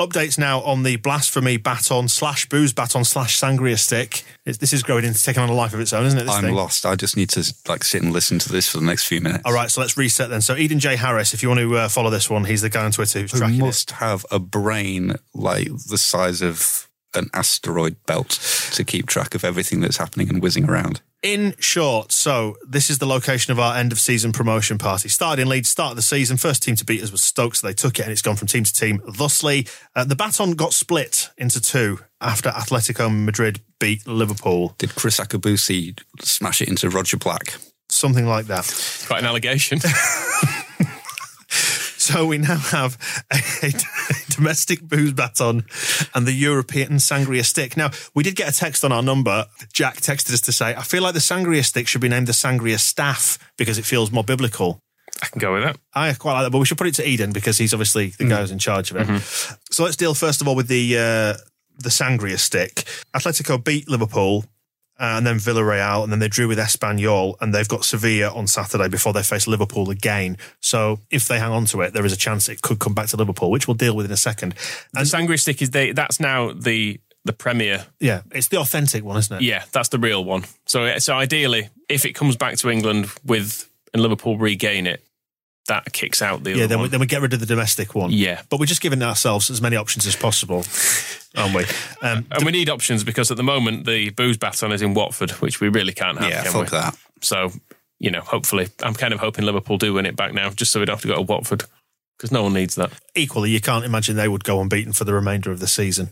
Updates now on the blasphemy baton slash booze baton slash sangria stick. It's, this is growing into taking on a life of its own, isn't it? This I'm thing? lost. I just need to like sit and listen to this for the next few minutes. All right, so let's reset then. So Eden J Harris, if you want to uh, follow this one, he's the guy on Twitter who's Who tracking it. must have a brain like the size of an asteroid belt to keep track of everything that's happening and whizzing around. In short, so this is the location of our end of season promotion party. Started in Leeds, start of the season. First team to beat us was Stoke, so they took it and it's gone from team to team. Thusly, uh, the baton got split into two after Atletico Madrid beat Liverpool. Did Kriss Akabusi smash it into Roger Black? Something like that. Quite an allegation. So we now have a, a domestic booze baton and the European sangria stick. Now, we did get a text on our number. Jack texted us to say, I feel like the sangria stick should be named the sangria staff because it feels more biblical. I can go with that. I quite like that, but we should put it to Eden because he's obviously the guy who's in charge of it. So let's deal first of all with the uh, the sangria stick. Atletico beat Liverpool. And then Villarreal, and then they drew with Espanyol, and they've got Sevilla on Saturday before they face Liverpool again. So if they hang on to it, there is a chance it could come back to Liverpool, which we'll deal with in a second. The Sangria stick is they. That's now the the premier. Yeah, it's the authentic one, isn't it? Yeah, that's the real one. So so ideally, if it comes back to England with and Liverpool regain it, that kicks out the Yeah, other then we, one. then we get rid of the domestic one. Yeah. But we're just giving ourselves as many options as possible, aren't we? Um, and we need options because at the moment the booze baton is in Watford, which we really can't have. Yeah, can fuck we? that. So you know, hopefully, I'm kind of hoping Liverpool do win it back now, just so we don't have to go to Watford because no one needs that. equally, you can't imagine they would go unbeaten for the remainder of the season.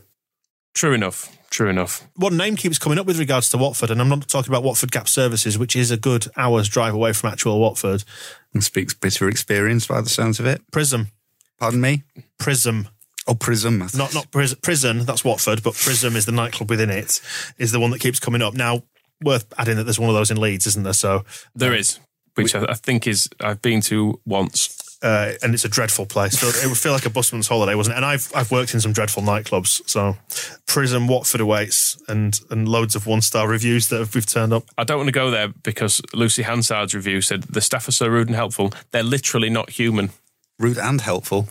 True enough. True enough. One name keeps coming up with regards to Watford, and I'm not talking about Watford Gap Services, which is a good hour's drive away from actual Watford. And speaks bitter experience by the sounds of it. Prism. Pardon me? Prism. Oh, Prism. Not not pris- prison, that's Watford, but Prism is the nightclub within it, is the one that keeps coming up. Now, worth adding that there's one of those in Leeds, isn't there? So There uh, is, which I, I think is I've been to once. Uh, and it's a dreadful place. So it would feel like a busman's holiday, wasn't it? And I've I've worked in some dreadful nightclubs. So Prism, Watford awaits, and and loads of one star reviews that have, we've turned up. I don't want to go there because Lucy Hansard's review said the staff are so rude and helpful. They're literally not human. Rude and helpful.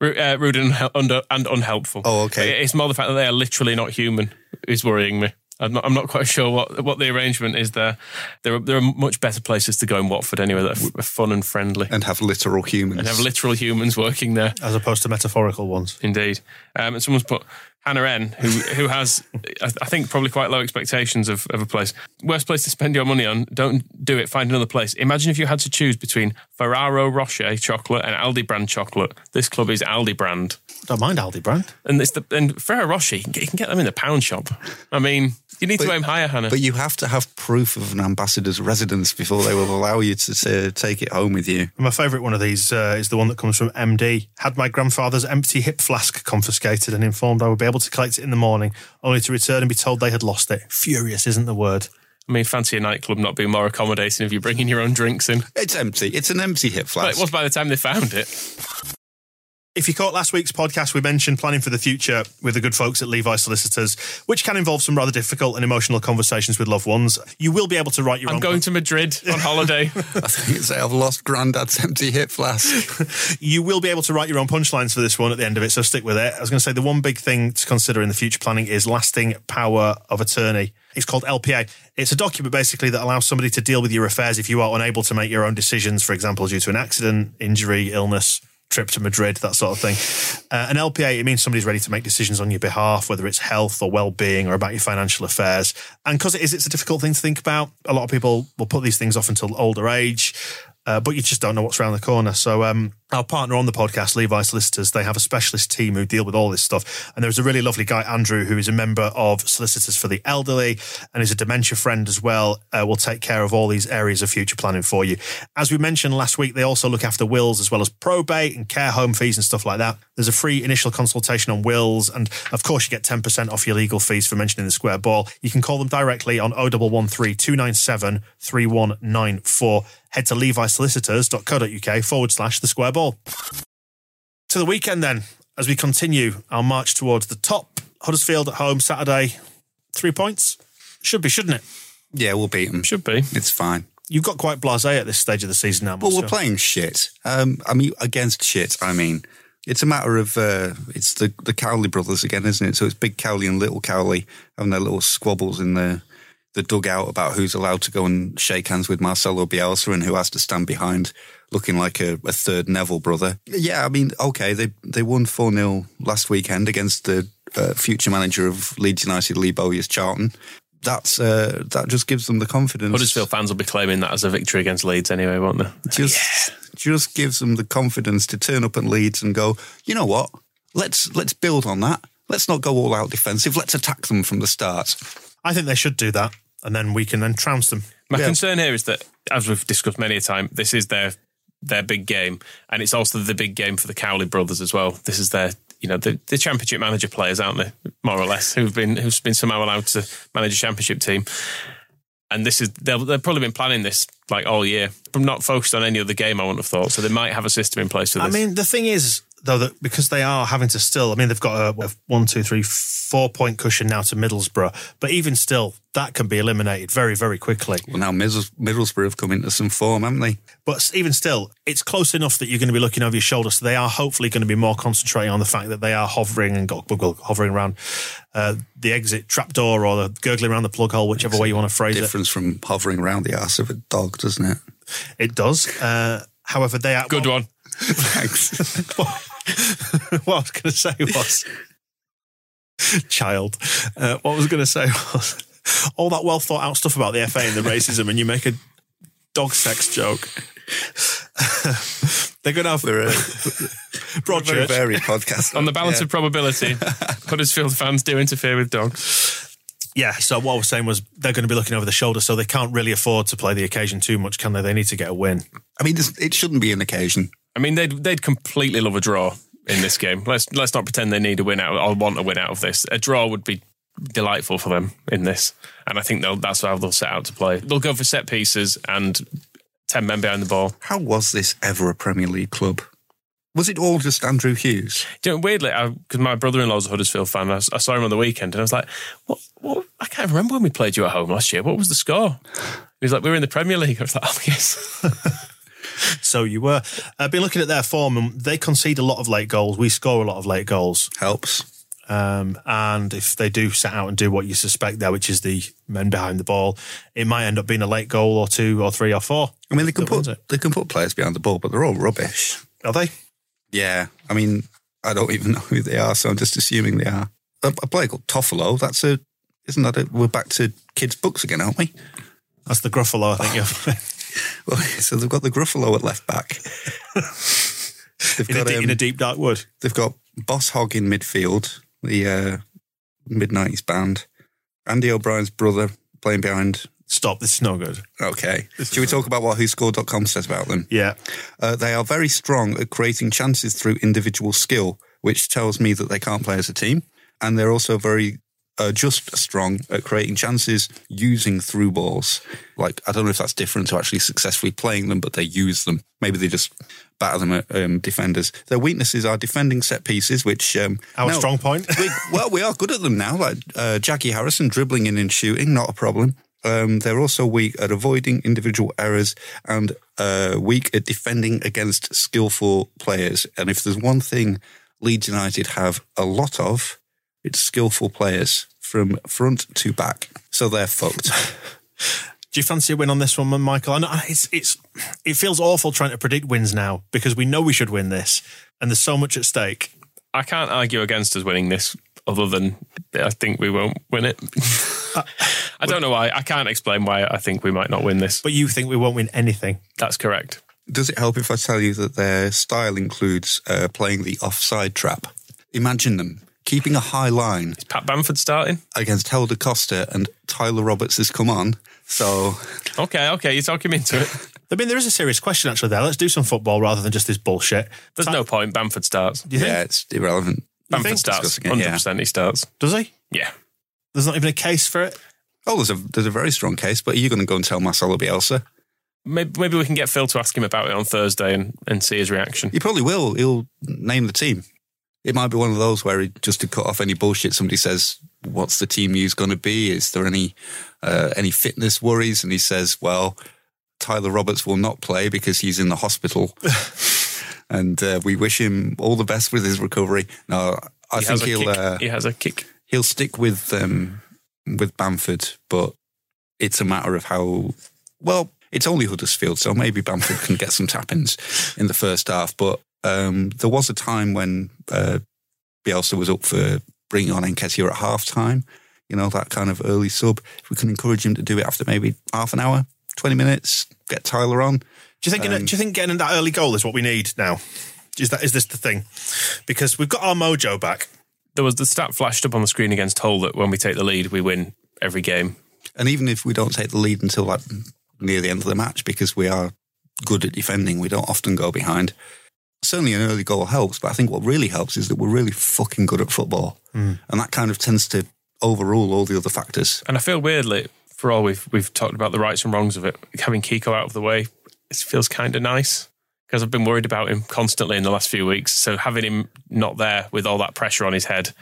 Ru- uh, rude and, unhel- under, and unhelpful. Oh, okay. It's more the fact that they are literally not human is worrying me. I'm not, I'm not quite sure what, what the arrangement is there. There are, there are much better places to go in Watford anyway that are f- fun and friendly And have literal humans. and have literal humans working there. As opposed to metaphorical ones. Indeed. Um, and someone's put Hannah N, who who has, I I think, probably quite low expectations of, of a place. Worst place to spend your money on. Don't do it. Find another place. Imagine if you had to choose between Ferrero Rocher chocolate and Aldi brand chocolate. This club is Aldi brand. Don't mind Aldi brand. And it's the and Ferrero Rocher, you can, get, you can get them in the pound shop. I mean, you need to But- aim higher, Hannah. But you have to have proof of an ambassador's residence before they will allow you to, to take it home with you. My favourite one of these uh, is the one that comes from MD. Had my grandfather's empty hip flask confiscated and informed I would be able to collect it in the morning, only to return and be told they had lost it. Furious isn't the word. I mean, fancy a nightclub not being more accommodating if you're bringing your own drinks in. It's empty. It's an empty hip But flask. it was by the time they found it. If you caught last week's podcast, we mentioned planning for the future with the good folks at Levi Solicitors, which can involve some rather difficult and emotional conversations with loved ones. You will be able to write your I'm own. going to Madrid on holiday. I think it's I've lost Grandad's empty hip flask. you will be able to write your own punchlines for this one at the end of it, so stick with it. I was going to say the one big thing to consider in the future planning is lasting power of attorney. It's called LPA. It's a document basically that allows somebody to deal with your affairs if you are unable to make your own decisions, for example, due to an accident, injury, illness, trip to Madrid, that sort of thing. Uh, an LPA, it means somebody's ready to make decisions on your behalf, whether it's health or well-being or about your financial affairs. And because it is, it's a difficult thing to think about. A lot of people will put these things off until older age. Uh, but you just don't know what's around the corner. So, um, our partner on the podcast, Levi Solicitors, they have a specialist team who deal with all this stuff. And there's a really lovely guy, Andrew, who is a member of Solicitors for the Elderly and is a dementia friend as well. Uh, will take care of all these areas of future planning for you. As we mentioned last week, they also look after wills as well as probate and care home fees and stuff like that. There's a free initial consultation on wills. And of course, you get 10% off your legal fees for mentioning the square ball. You can call them directly on 0113 297 3194 head to levisolicitors.co.uk forward slash the square ball. Ball. To the weekend then, as we continue our march towards the top. Huddersfield at home Saturday. Three points. Should be, shouldn't it? Yeah, we'll beat them. Should be. It's fine. You've got quite blasé at this stage of the season now. Well, we're Moscow. playing shit. Um, I mean, against shit. I mean, it's a matter of uh, it's the the Cowley brothers again, isn't it? So it's Big Cowley and Little Cowley having their little squabbles in the the dugout about who's allowed to go and shake hands with Marcelo Bielsa and who has to stand behind, looking like a, a third Neville brother. Yeah, I mean, okay, they they won four 0 last weekend against the uh, future manager of Leeds United, Lee Bowyer Charlton. That's uh, that just gives them the confidence. Huddersfield fans will be claiming that as a victory against Leeds anyway, won't they? just just gives them the confidence to turn up at Leeds and go, you know what? Let's let's build on that. Let's not go all out defensive. Let's attack them from the start. I think they should do that, and then we can then trounce them. My Yeah. concern here is that, as we've discussed many a time, this is their their big game, and it's also the big game for the Cowley brothers as well. This is their, you know, the, the championship manager players, aren't they? More or less, who've been who's been somehow allowed to manage a championship team. And this is they'll, they've probably been planning this like all year. I'm not focused on any other game. I wouldn't have thought so. They might have a system in place for this. I mean, the thing is, though, that because they are having to still, I mean, they've got a what, one, two, three, four point cushion now to Middlesbrough, but even still, that can be eliminated very, very quickly. Well, now Middlesbrough have come into some form, haven't they? But even still, it's close enough that you're going to be looking over your shoulder. So they are hopefully going to be more concentrating on the fact that they are hovering and got, well, hovering around uh, the exit trapdoor or the gurgling around the plug hole, whichever way you want to phrase it. Difference from hovering around the ass of a dog, doesn't it? It does. Uh, however, they are Good one. Thanks. what I was going to say was, child. Uh, what I was going to say was, all that well thought out stuff about the FA and the racism, and you make a dog sex joke. They're going to have We're a very Broadchurch. varied podcast. on the balance Yeah. of probability, Huddersfield fans do interfere with dogs. Yeah, so what I was saying was they're going to be looking over the shoulder, so they can't really afford to play the occasion too much, can they? They need to get a win. I mean, it shouldn't be an occasion. I mean, they'd they'd completely love a draw in this game. Let's let's not pretend they need a win out or want a win out of this. A draw would be delightful for them in this, and I think they'll, that's how they'll set out to play. They'll go for set pieces and ten men behind the ball. How was this ever a Premier League club? Was it all just Andrew Hughes? You know, weirdly, because my brother-in-law's a Huddersfield fan, I saw him on the weekend, and I was like, "What? What? I can't remember when we played you at home last year. What was the score?" He was like, "We were in the Premier League." I was like, "Oh yes." So you were. I've been looking at their form, and they concede a lot of late goals. We score a lot of late goals. Helps. Um, and if they do set out and do what you suspect there, which is the men behind the ball, it might end up being a late goal or two or three or four. I mean, they can put they can put players behind the ball, but they're all rubbish. Are they? Yeah, I mean, I don't even know who they are, so I'm just assuming they are. A, a player called Toffolo. That's a, isn't that a? We're back to kids' books again, aren't we? That's the Gruffalo, I think. Well, so they've got the Gruffalo at left back. they've in, a got deep, um, in a deep dark wood. they've got Boss Hog in midfield, the uh, mid nineties band. Andy O'Brien's brother playing behind. Stop. This is no good. Okay, should we talk about what WhoScored.com says about them? Yeah. Uh, they are very strong at creating chances through individual skill, which tells me that they can't play as a team. And they're also very uh, just strong at creating chances using through balls. Like, I don't know if that's different to actually successfully playing them, but they use them. Maybe they just batter them at um, defenders. Their weaknesses are defending set pieces, which. Um, Our no, strong point. we, well, we are good at them now. Like uh, Jackie Harrison dribbling in and shooting, not a problem. Um, they're also weak at avoiding individual errors and uh, weak at defending against skillful players. And if there's one thing Leeds United have a lot of, it's skillful players from front to back. So they're fucked. Do you fancy a win on this one, Michael? I know it's it's it feels awful trying to predict wins now because we know we should win this, and there's so much at stake. I can't argue against us winning this, other than I think we won't win it. I don't know why. I can't explain why I think we might not win this. But you think we won't win anything? That's correct. Does it help if I tell you that their style includes uh, playing the offside trap? Imagine them keeping a high line Is Pat Bamford starting? against Helder Costa and Tyler Roberts has come on. So Okay, okay, you're talking me into it. I mean, there is a serious question actually there. Let's do some football rather than just this bullshit. There's Ta- no point. Bamford starts. You think? yeah, it's irrelevant. Bamford starts. Discussing it, Hundred yeah. percent, he starts. Does he? Yeah. There's not even a case for it. Oh, there's a there's a very strong case, but are you going to go and tell Marcelo Bielsa? maybe, maybe we can get Phil to ask him about it on Thursday and, and see his reaction. He probably will. He'll name the team. It might be one of those where he, just to cut off any bullshit, somebody says, "What's the team use going to be? Is there any uh, any fitness worries?" And he says, "Well, Tyler Roberts will not play because he's in the hospital, and uh, we wish him all the best with his recovery." No, I He think he'll uh, he has a kick. he'll stick with um, with Bamford, but it's a matter of how well. It's only Huddersfield, so maybe Bamford can get some tap-ins in the first half. But um, there was a time when uh, Bielsa was up for bringing on Nketiah at half time. You know that kind of early sub. If we can encourage him to do it after maybe half an hour, twenty minutes, get Tyler on. Do you think? Um, do you think getting that early goal is what we need now? Is that is this the thing? Because we've got our mojo back. There was the stat flashed up on the screen against Hull that when we take the lead, we win every game. And even if we don't take the lead until like near the end of the match, because we are good at defending, we don't often go behind. Certainly, an early goal helps, but I think what really helps is that we're really fucking good at football, mm. and that kind of tends to overrule all the other factors. And I feel weirdly, for all we've we've talked about the rights and wrongs of it, having Kiko out of the way, it feels kind of nice because I've been worried about him constantly in the last few weeks. So having him not there with all that pressure on his head,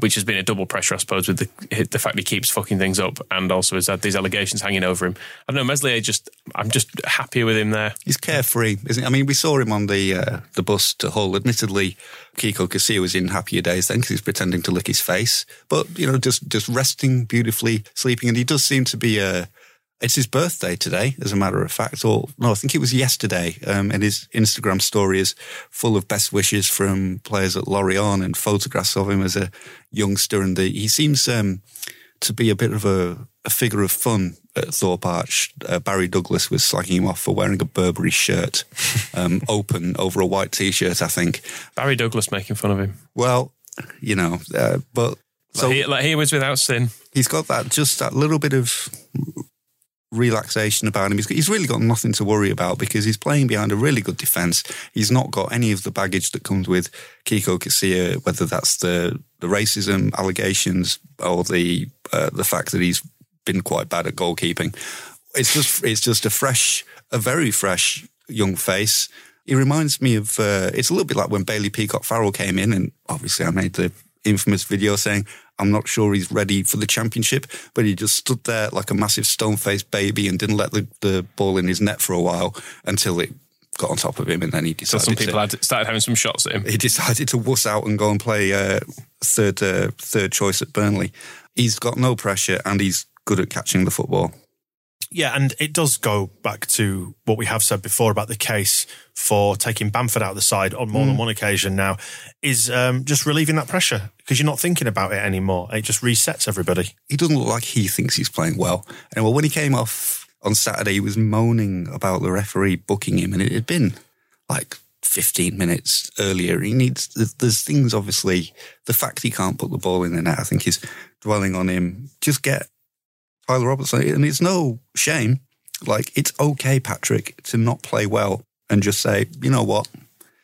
which has been a double pressure, I suppose, with the the fact he keeps fucking things up and also has had these allegations hanging over him. I don't know, Meslier just I'm just happier with him there. He's carefree, isn't he? I mean, we saw him on the uh, the bus to Hull. Admittedly, Kiko Casilla was in happier days then because he's pretending to lick his face, but you know, just just resting beautifully, sleeping, and he does seem to be Uh, it's his birthday today, as a matter of fact. Or no, I think it was yesterday. Um, and his Instagram story is full of best wishes from players at Lorient and photographs of him as a youngster. And the, he seems um, to be a bit of a, a figure of fun at Thorpe Arch. Uh, Barry Douglas was slagging him off for wearing a Burberry shirt, um, open over a white t-shirt. I think. Barry Douglas making fun of him. Well, you know, uh, but So like he, like he was without sin. he's got that just that little bit of relaxation about him. He's, he's really got nothing to worry about because he's playing behind a really good defence. He's not got any of the baggage that comes with Kiko Casilla, whether that's the, the racism allegations or the uh, the fact that he's been quite bad at goalkeeping. It's just it's just a fresh, a very fresh young face. He reminds me of. Uh, it's a little bit like when Bailey Peacock Farrell came in, and obviously I made the infamous video saying I'm not sure he's ready for the championship, but he just stood there like a massive stone faced baby and didn't let the, the ball in his net for a while until it got on top of him, and then he decided. So some people to, had started having some shots at him. he decided to wuss out and go and play uh, third uh, third choice at Burnley. He's got no pressure and he's good at catching the football. Yeah, and it does go back to what we have said before about the case for taking Bamford out of the side on more than one occasion now, is um, just relieving that pressure because you're not thinking about it anymore. It just resets everybody. He doesn't look like he thinks he's playing well. And well, when he came off on Saturday, he was moaning about the referee booking him, and it had been like 15 minutes earlier. He needs, there's, there's things obviously, the fact he can't put the ball in the net, I think is dwelling on him. Just get Tyler Roberts on. And it's no shame. Like, it's okay, Patrick, to not play well and just say, you know what?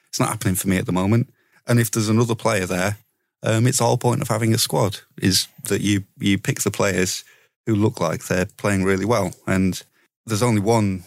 It's not happening for me at the moment. And if there's another player there, um, it's the whole point of having a squad is that you you pick the players who look like they're playing really well. And there's only one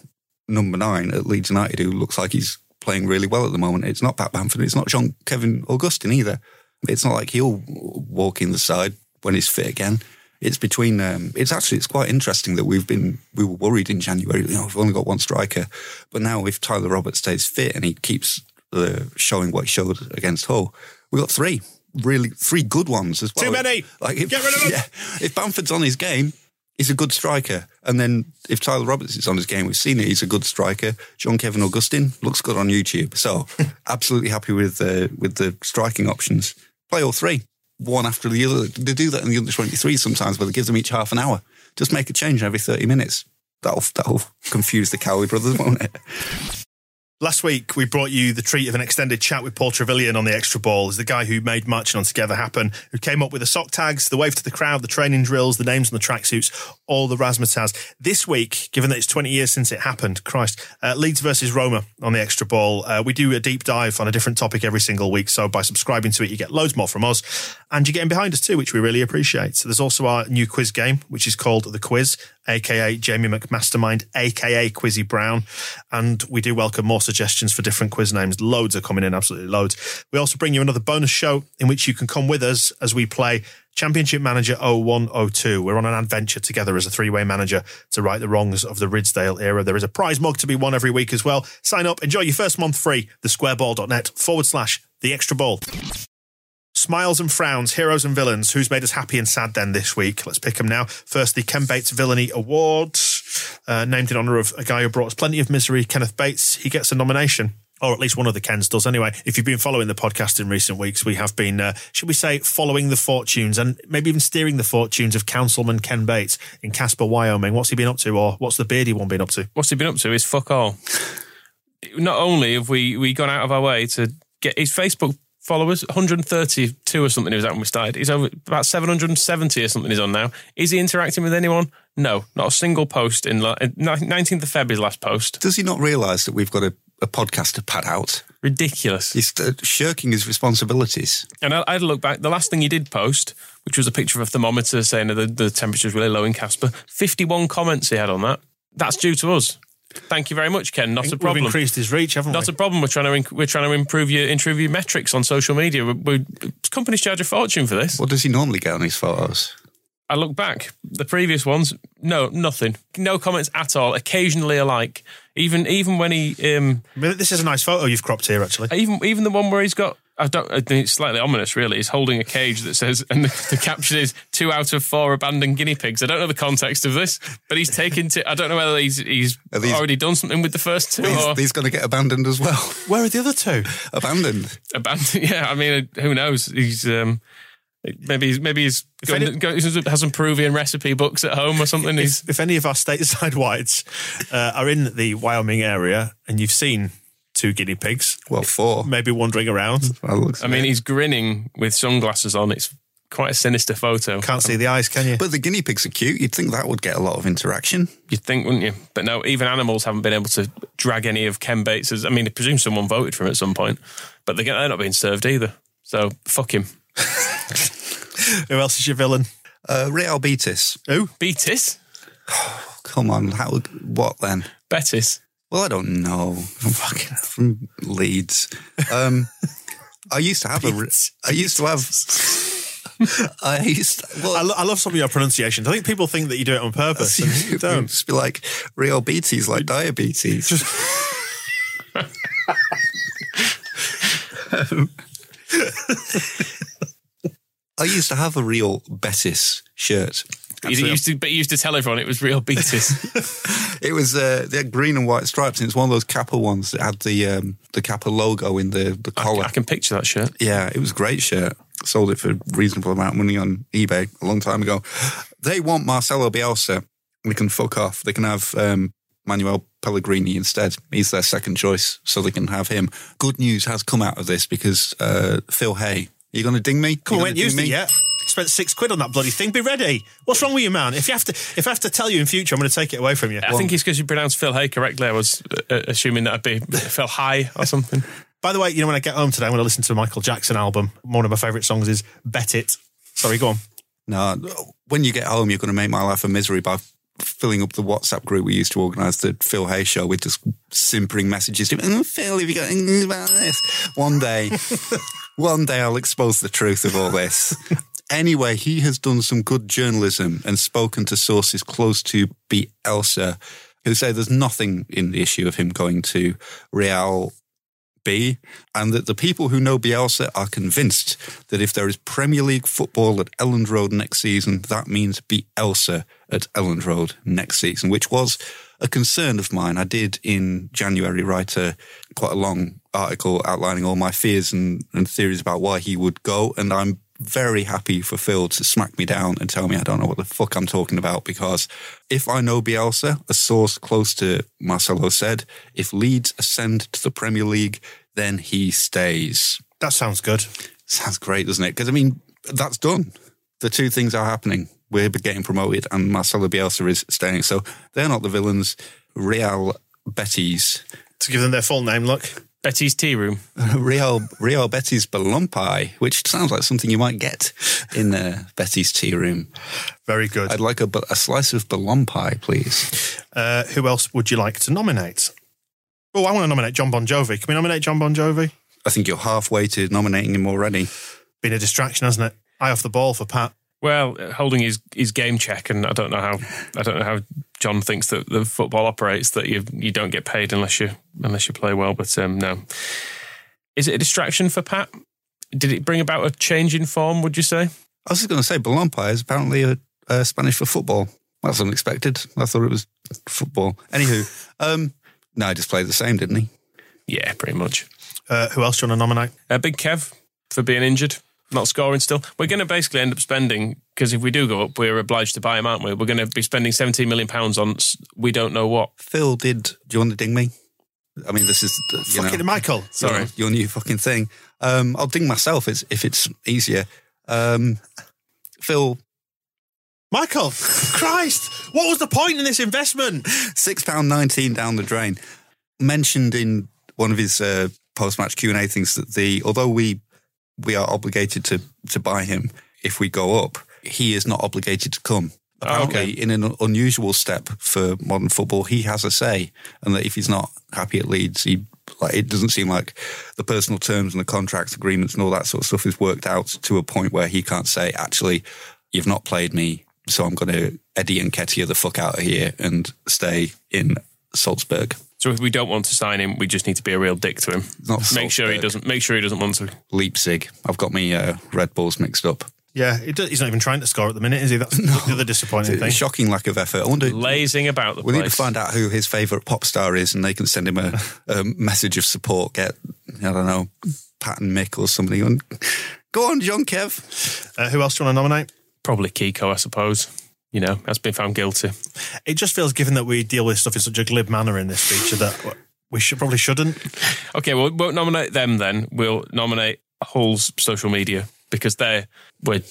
number nine at Leeds United who looks like he's playing really well at the moment. It's not Pat Bamford. It's not John Kevin Augustin either. It's not like he'll walk in the side when he's fit again. It's between. Um, it's actually it's quite interesting that we've been we were worried in January. You know, we've only got one striker, but now if Tyler Roberts stays fit and he keeps uh, showing what he showed against Hull, we got three really three good ones as well. Too many. Like if, Get rid of them. Yeah, if Bamford's on his game, he's a good striker. And then if Tyler Roberts is on his game, we've seen it. He's a good striker. John Kevin Augustine looks good on YouTube. So absolutely happy with uh, with the striking options. Play all three, one after the other. They do that in the under twenty three sometimes, where they give them each half an hour. Just make a change every thirty minutes. That'll that'll confuse the Cowley brothers, won't it? Last week, we brought you the treat of an extended chat with Paul Trevillion on the extra ball. He's the guy who made Marching On Together happen, who came up with the sock tags, the wave to the crowd, the training drills, the names on the tracksuits, all the razzmatazz. This week, given that it's 20 years since it happened, Christ, uh, Leeds versus Roma on the extra ball. Uh, we do a deep dive on a different topic every single week. So by subscribing to it, you get loads more from us. And you're getting behind us too, which we really appreciate. So there's also our new quiz game, which is called The Quiz, aka Jamie McMastermind, aka Quizzy Brown. And we do welcome more suggestions for different quiz names. Loads are coming in, absolutely loads. We also bring you another bonus show in which you can come with us as we play Championship Manager 0102. We're on an adventure together as a three way manager to right the wrongs of the Ridsdale era. There is a prize mug to be won every week as well. Sign up, enjoy your first month free, thesquareball.net forward slash the extra ball. Smiles and frowns, heroes and villains. Who's made us happy and sad then this week? Let's pick them now. First, the Ken Bates Villainy Award, uh, named in honour of a guy who brought us plenty of misery, Kenneth Bates. He gets a nomination. Or at least one of the Kens does. Anyway, if you've been following the podcast in recent weeks, we have been, uh, should we say, following the fortunes and maybe even steering the fortunes of Councilman Ken Bates in Casper, Wyoming. What's he been up to, or what's the beardy one been up to? What's he been up to? Is fuck all. Not only have we we gone out of our way to get his Facebook followers, 132 or something he was at when we started. He's over about 770 or something he's on now. Is he interacting with anyone? No, not a single post in la- 19th of February's last post. Does he not realise that we've got a, a podcast to pad out? Ridiculous. He's uh, shirking his responsibilities. And I, I had a look back. The last thing he did post, which was a picture of a thermometer saying that the, the temperature's really low in Casper, 51 comments he had on that. That's due to us. Thank you very much, Ken. Not a We've problem. increased his reach, haven't Not we? Not a problem. We're trying to we're trying to improve your improve your metrics on social media. We, we, companies charge a fortune for this. What does he normally get on his photos? I look back, the previous ones, no, nothing, no comments at all. Occasionally a like, even even when he, um, I mean, this is a nice photo you've cropped here, actually. even even the one where he's got. I don't. I think it's slightly ominous, really. He's holding a cage that says, and the, the caption is two out of four abandoned guinea pigs. I don't know the context of this, but he's taken to. I don't know whether he's he's these- already done something with the first two He's, or he's going to get abandoned as well. Where are the other two? abandoned. abandoned. Yeah, I mean, who knows? He's um, maybe he's maybe he's going, any- go, has some Peruvian recipe books at home or something. He's if, if any of our stateside whites uh, are in the Wyoming area and you've seen two guinea pigs, Well, four. maybe wandering around, Well, looks I mean, he's grinning with sunglasses on. It's quite a sinister photo. can't see the eyes, can you? But the guinea pigs are cute. You'd think that would get a lot of interaction. You'd think, wouldn't you? But no, even animals haven't been able to drag any of Ken Bates's. I mean, I presume someone voted for him at some point, but they're they're not being served either. So fuck him. Who else is your villain? Uh, Real Betis. Who? Betis, Come on. How? What then? Betis. Well, I don't know. I'm fucking from Leeds. Um, I used to have a. re- I used to have. I used. To, well, I, lo- I love some of your pronunciations. I think people think that you do it on purpose. and you don't. Just be like real beaties, like diabetes. I used to have a real Betis shirt. You used to, but you used to tell everyone it was real Betis. It was uh, they had green and white stripes, and it's one of those Kappa ones that had the um, the Kappa logo in the the collar. I can picture that shirt. Yeah, it was a great shirt. Sold it for a reasonable amount of money on eBay a long time ago. They want Marcelo Bielsa. We can fuck off. They can have um, Manuel Pellegrini instead. He's their second choice, so they can have him. Good news has come out of this because uh, Phil Hay. Are you going to ding me? Come on, You we ain't ding used me? it yet. Spent six quid on that bloody thing. Be ready. What's wrong with you, man? If you have to, if I have to tell you in future, I'm going to take it away from you. I think it's because you pronounced Phil Hay correctly. I was uh, assuming that'd be Phil High or something. By the way, you know when I get home today, I'm going to listen to a Michael Jackson album. One of my favourite songs is "Bet It." Sorry, go on. No, when you get home, you're going to make my life a misery by filling up the WhatsApp group we used to organise the Phil Hay show with just simpering messages to him. "Oh, Phil, have you got anything about this? One day, one day I'll expose the truth of all this. Anyway, he has done some good journalism and spoken to sources close to Bielsa who say there's nothing in the issue of him going to Real B, and that the people who know Bielsa are convinced that if there is Premier League football at Elland Road next season, that means Bielsa at Elland Road next season, which was a concern of mine. I did in January write a quite a long article outlining all my fears and, and theories about why he would go, and I'm very happy for Phil to smack me down and tell me I don't know what the fuck I'm talking about because if I know Bielsa, a source close to Marcelo said, if Leeds ascend to the Premier League, then he stays. That sounds good. Sounds great, doesn't it? Because I mean, that's done. The two things are happening. We're getting promoted, and Marcelo Bielsa is staying. So they're not the villains. Real Betis. To give them their full name, look. Betty's tea room. Rio Rio Betty's balloon pie, which sounds like something you might get in uh, Betty's tea room. Very good. I'd like a, a slice of balloon pie, please. Uh, who else would you like to nominate? Oh, I want to nominate Jon Bon Jovi. Can we nominate Jon Bon Jovi? I think you're halfway to nominating him already. Been a distraction, hasn't it? Eye off the ball for Pat. Well, uh, holding his, his game check, and I don't know how I don't know how John thinks that the football operates that you you don't get paid unless you unless you play well. But um, no, is it a distraction for Pat? Did it bring about a change in form? Would you say? I was just going to say balloon is apparently a, a Spanish for football. That's unexpected. I thought it was football. Anywho, um, no, he just played the same, didn't he? Yeah, pretty much. Uh, who else do you want to nominate? Uh, Big Kev for being injured, not scoring still. We're going to basically end up spending because if we do go up, we're obliged to buy him, aren't we? We're going to be spending 17 million pounds on we don't know what. Phil did. Do you want to ding me? I mean, this is you Fuck know, Michael. Sorry, your, your new fucking thing. Um, I'll ding myself if, if it's easier. Um, Phil, Michael, Christ, what was the point in this investment? six pound nineteen down the drain. Mentioned in one of his uh, post match Q and A things that the although we we are obligated to to buy him if we go up, he is not obligated to come. Apparently, okay. in an unusual step for modern football, he has a say, and that if he's not happy at Leeds, he like it doesn't seem like the personal terms and the contract agreements and all that sort of stuff is worked out to a point where he can't say, actually, you've not played me, so I'm going to Eddie Nketiah the fuck out of here and stay in Salzburg. So if we don't want to sign him, we just need to be a real dick to him. Not make sure he doesn't. Make sure he doesn't want to. Leipzig. I've got me uh, Red Bulls mixed up. Yeah, he does, he's not even trying to score at the minute, is he? That's the other disappointing It's a thing. shocking lack of effort. I wonder. Lazing about the place. we place. need to find out who his favourite pop star is, and they can send him a, a message of support. Get I don't know, Pat and Mick or somebody. And go on, John Kev. Uh, who else do you want to nominate? Probably Kiko, I suppose. You know, has been found guilty. It just feels, given that we deal with stuff in such a glib manner in this feature, that we should probably shouldn't. Okay, well, we won't nominate them then. We'll nominate Hull's social media because they're we're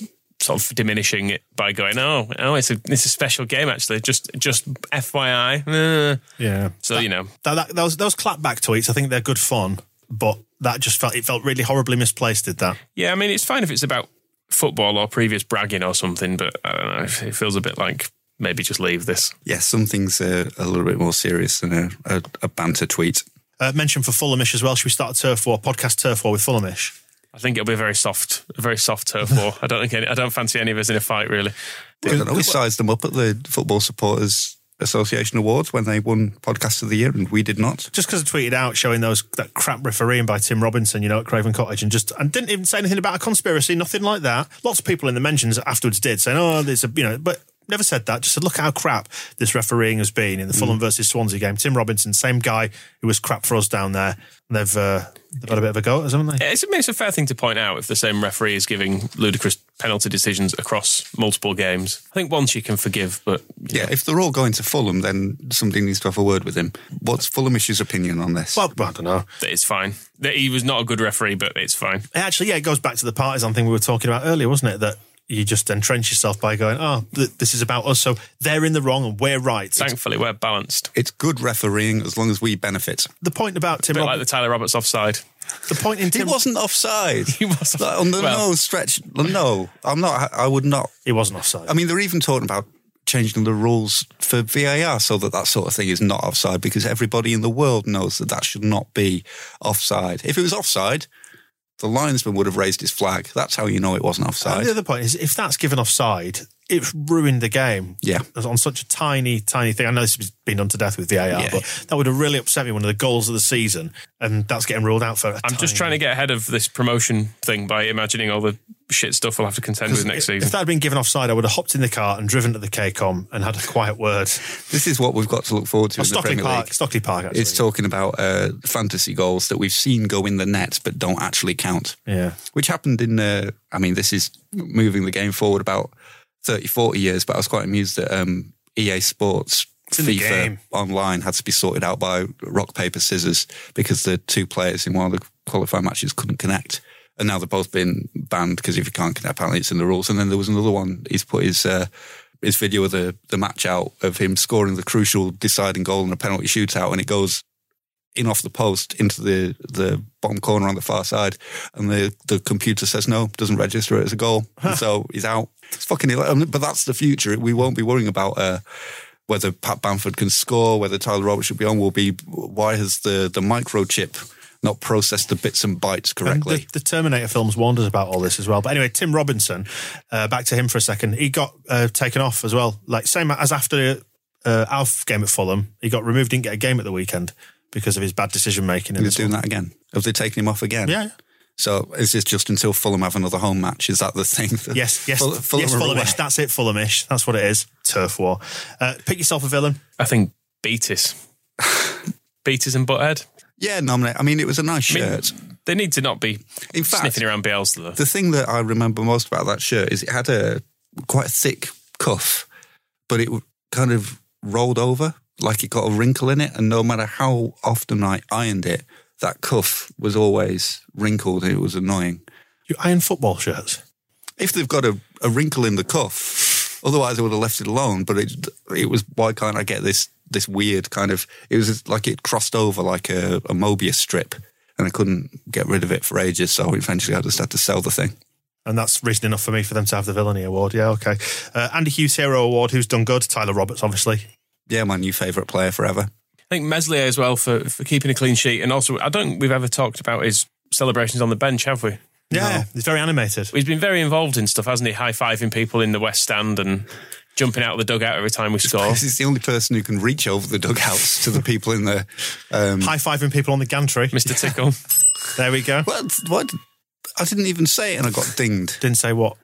sort of diminishing it by going, oh, oh, it's a it's a special game actually. Just just FYI. Uh. Yeah. So you know, That, that, those those clapback tweets, I think they're good fun, but that just felt it felt really horribly misplaced. Did that? yeah. I mean, it's fine if it's about football or previous bragging or something, but I don't know. It feels a bit like maybe just leave this. Yes, some things are a little bit more serious than a, a, a banter tweet. Uh, mention for Fulhamish as well. Should we start a turf war podcast turf war with Fulhamish? I think it'll be a very soft, a very soft turf war. I don't think any, I don't fancy any of us in a fight really. I don't know. We sized them up at the Football Supporters Association Awards when they won Podcast of the Year, and we did not. Just because I tweeted out showing those that crap refereeing by Tim Robinson, you know, at Craven Cottage, and just and didn't even say anything about a conspiracy, nothing like that. Lots of people in the mentions afterwards did saying, "Oh, there's a you know," but never said that. Just said, "Look how crap this refereeing has been in the Fulham versus Swansea game." Tim Robinson, same guy who was crap for us down there. They've uh, they've had a bit of a go at us, haven't they? It's, it's a fair thing to point out if the same referee is giving ludicrous penalty decisions across multiple games. I think once you can forgive, but Yeah, if they're all going to Fulham, then somebody needs to have a word with him. What's Fulhamish's opinion on this? Well, I don't know. it's fine. That He was not a good referee, but it's fine. Actually, yeah, it goes back to the partisan thing we were talking about earlier, wasn't it? That you just entrench yourself by going, "Oh, th- this is about us, so they're in the wrong and we're right." It's- Thankfully, we're balanced. it's good refereeing as long as we benefit. the point about Tim, A bit Rob- like the Tyler Roberts offside. the point in He Tim, wasn't offside. He was Like, on the well- no stretch. No, I'm not. I would not. he wasn't offside. I mean, they're even talking about changing the rules for VAR so that that sort of thing is not offside because everybody in the world knows that that should not be offside. If it was offside, the linesman would have raised his flag. That's how you know it wasn't offside. And the other point is, if that's given offside, it's ruined the game. Yeah. on such a tiny, tiny thing. I know this has been done to death with VAR, Yeah. but that would have really upset me. One of the goals of the season, and that's getting ruled out for. i I'm just trying to get ahead of this promotion thing by imagining all the shit stuff we'll have to contend with next if, season. If that had been given offside, I would have hopped in the car and driven to the KCOM and had a quiet word. This is what we've got to look forward to Or in the Stockley Premier Park, League. Stockley Park. Actually, It's talking about uh, fantasy goals that we've seen go in the net but don't actually count. yeah. which happened in uh, I mean this is moving the game forward about 30 40 years but I was quite amused that um, EA Sports FIFA online had to be sorted out by rock paper scissors because the two players in one of the qualifying matches couldn't connect. And now they've both been banned because if you can't connect apparently it's in the rules. And then there was another one. He's put his uh, his video of the, the match out of him scoring the crucial deciding goal in a penalty shootout and it goes in off the post into the, the bottom corner on the far side, and the, the computer says no, doesn't register it as a goal, and so he's out. It's fucking, ila- I mean, but that's the future. We won't be worrying about uh, whether Pat Bamford can score, whether Tyler Roberts should be on. Will be why has the the microchip not processed the bits and bytes And correctly? the, the Terminator films warned us about all this as well. But anyway, Tim Robinson, uh, back to him for a second. He got uh, taken off as well. Like same as after uh, Alf game at Fulham, he got removed. Didn't get a game at the weekend because of his bad decision making. He was doing that again. Have they taken him off again? Yeah. yeah. So is this just until Fulham have another home match? Is that the thing? that- Yes, yes, Ful- Fulham yes. Fulhamish. That's it, Fulhamish. That's what it is. Turf war. Uh, pick yourself a villain. I think Beatis. Beatis and Butthead. Yeah, nominate. I mean, it was a nice I mean, shirt. They need to not be In fact, sniffing around Bielsa. The thing that I remember most about that shirt is it had a quite a thick cuff, but it kind of rolled over like it got a wrinkle in it. And no matter how often I ironed it, that cuff was always wrinkled. It was annoying. You iron football shirts. If they've got a, a wrinkle in the cuff, otherwise I would have left it alone. But it it was why can't I get this this weird kind of? It was like it crossed over like a, a Mobius strip, and I couldn't get rid of it for ages. So eventually I just had to sell the thing. And that's reason enough for me for them to have the villainy award. Yeah, okay. Uh, Andy Hughes Hero Award. Who's done good? Tyler Roberts, obviously. Yeah, my new favourite player forever. I think Meslier as well for, for keeping a clean sheet. And also, I don't think we've ever talked about his celebrations on the bench, have we? Yeah, he's very animated. He's been very involved in stuff, hasn't he? High fiving people in the West Stand and jumping out of the dugout every time we score. He's the only person who can reach over the dugouts to the people in the. Um, High fiving people on the gantry. Mr. Tickle. There we go. what? What? I didn't even say it, and I got dinged Didn't say what.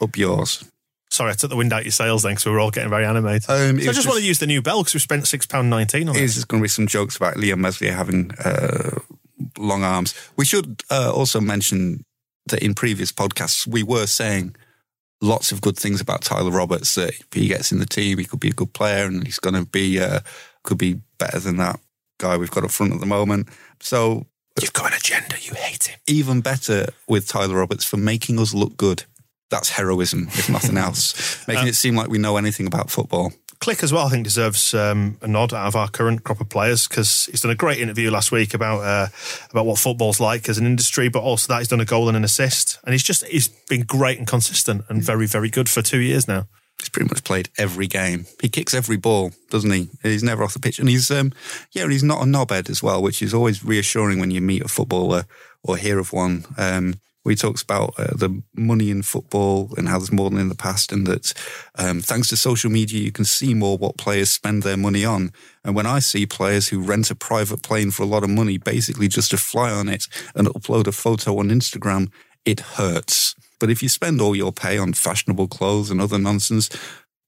up yours. Sorry, I took the wind out your sails then because we were all getting very animated. Um, so I was just, want to use the new bell because we spent £6.19 on it. There's going to be some jokes about Illan Meslier having uh, long arms. We should uh, also mention that in previous podcasts we were saying lots of good things about Tyler Roberts. That if he gets in the team, he could be a good player, and he's going to be uh, could be better than that guy we've got up front at the moment. So You've got an agenda. You hate him. even better with Tyler Roberts for making us look good. That's heroism, if nothing else. Making it seem like we know anything about football. Klich as well, I think, deserves um, a nod out of our current crop of players because he's done a great interview last week about uh, about what football's like as an industry, but also that he's done a goal and an assist, and he's just he's been great and consistent and very very good for two years now. He's pretty much played every game. He kicks every ball, doesn't he? He's never off the pitch, and he's um, yeah, and he's not a knobhead as well, which is always reassuring when you meet a footballer or hear of one. Um, he talks about uh, the money in football and how there's more than in the past, and that um, thanks to social media, you can see more what players spend their money on. And when I see players who rent a private plane for a lot of money, basically just to fly on it and upload a photo on Instagram, it hurts. But if you spend all your pay on fashionable clothes and other nonsense,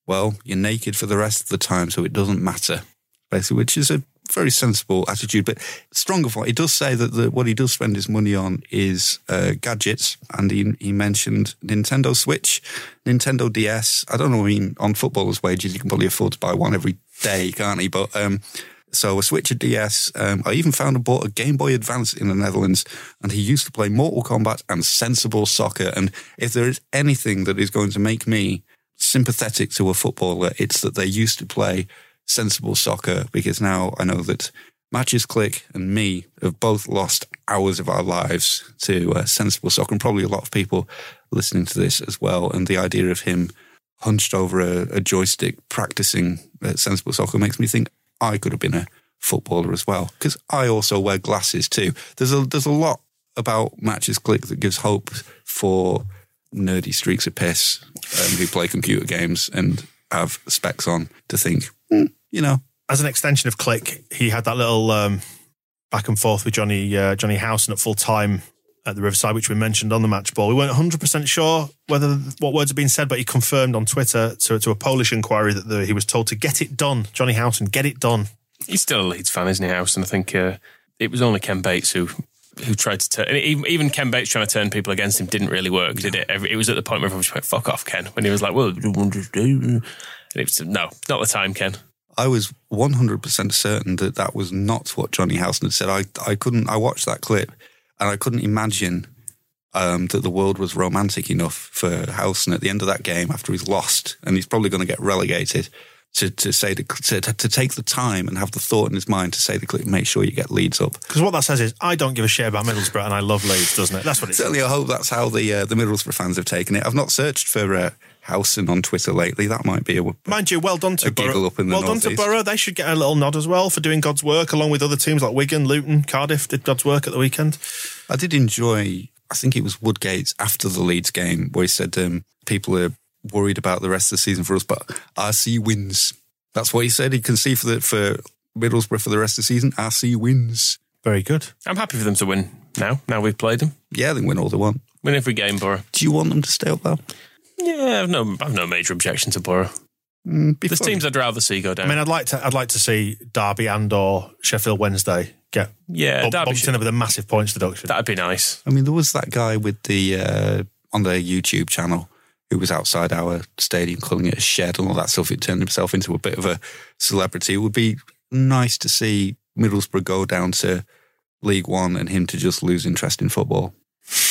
well, you're naked for the rest of the time, so it doesn't matter. Basically, which is a very sensible attitude, but stronger for it. does say that the, what he does spend his money on is uh, gadgets, and he, he mentioned Nintendo Switch, Nintendo DS. I don't know. I mean, on footballers' wages, you can probably afford to buy one every day, can't he? But um, so a Switch, a DS. Um, I even found and bought a Game Boy Advance in the Netherlands, and he used to play Mortal Kombat and sensible soccer. And if there is anything that is going to make me sympathetic to a footballer, it's that they used to play sensible soccer because now I know that Mateusz Klich and me have both lost hours of our lives to uh, sensible soccer, and probably a lot of people listening to this as well. And the idea of him hunched over a, a joystick practicing uh, sensible soccer makes me think I could have been a footballer as well because I also wear glasses too. There's a there's a lot about Mateusz Klich that gives hope for nerdy streaks of piss um, who play computer games and have specs on to think, "Hmm, you know, As an extension of Klich, he had that little um, back and forth with Johnny uh, Johnny Howson at full time at the Riverside, which we mentioned on the match ball. We weren't 100 percent sure whether what words had been said, but he confirmed on Twitter to, to a Polish inquiry that the, he was told to get it done. Johnny Howson, get it done. He's still a Leeds fan, isn't he, House? And I think uh, it was only Ken Bates who who tried to turn. Even, even Ken Bates trying to turn people against him didn't really work, did it? It was at the point where everyone just went, "Fuck off, Ken." When he was like, "Well," and it was no, not the time, Ken. I was 100% certain that that was not what Johnny Howson had said. I, I couldn't, I watched that clip and I couldn't imagine um, that the world was romantic enough for Howson at the end of that game after he's lost and he's probably going to get relegated to, to say to, to to take the time and have the thought in his mind to say the Klich, make sure you get Leeds up. Because what that says is, I don't give a shit about Middlesbrough and I love Leeds, doesn't it? That's what it says. Certainly, I hope that's how the uh, the Middlesbrough fans have taken it. I've not searched for uh, Howson on Twitter lately. That might be a Mind you, well done to A Boro. up in the well done to. Boro. They should get a little nod as well for doing God's work, along with other teams like Wigan, Luton, Cardiff did God's work at the weekend. I did enjoy. I think it was Woodgate's after the Leeds game where he said um, people are worried about the rest of the season for us, but RC wins. That's what he said. He can see for the for Middlesbrough for the rest of the season. RC wins. Very good. I'm happy for them to win now. Now we've played them. Yeah, they win all they want. Win every game, Boro. Do you want them to stay up though? Yeah, I've no, I've no major objection to Boro. Mm, be There's fun. teams I'd rather see go down. I mean, I'd like to. I'd like to see Derby and or Sheffield Wednesday get yeah, bump, Derby bumped should- in with a massive points deduction. that'd be nice. I mean, there was that guy with the uh, on their YouTube channel who was outside our stadium calling it a shed and all that stuff. It turned himself into a bit of a celebrity. It would be nice to see Middlesbrough go down to League One and him to just lose interest in football.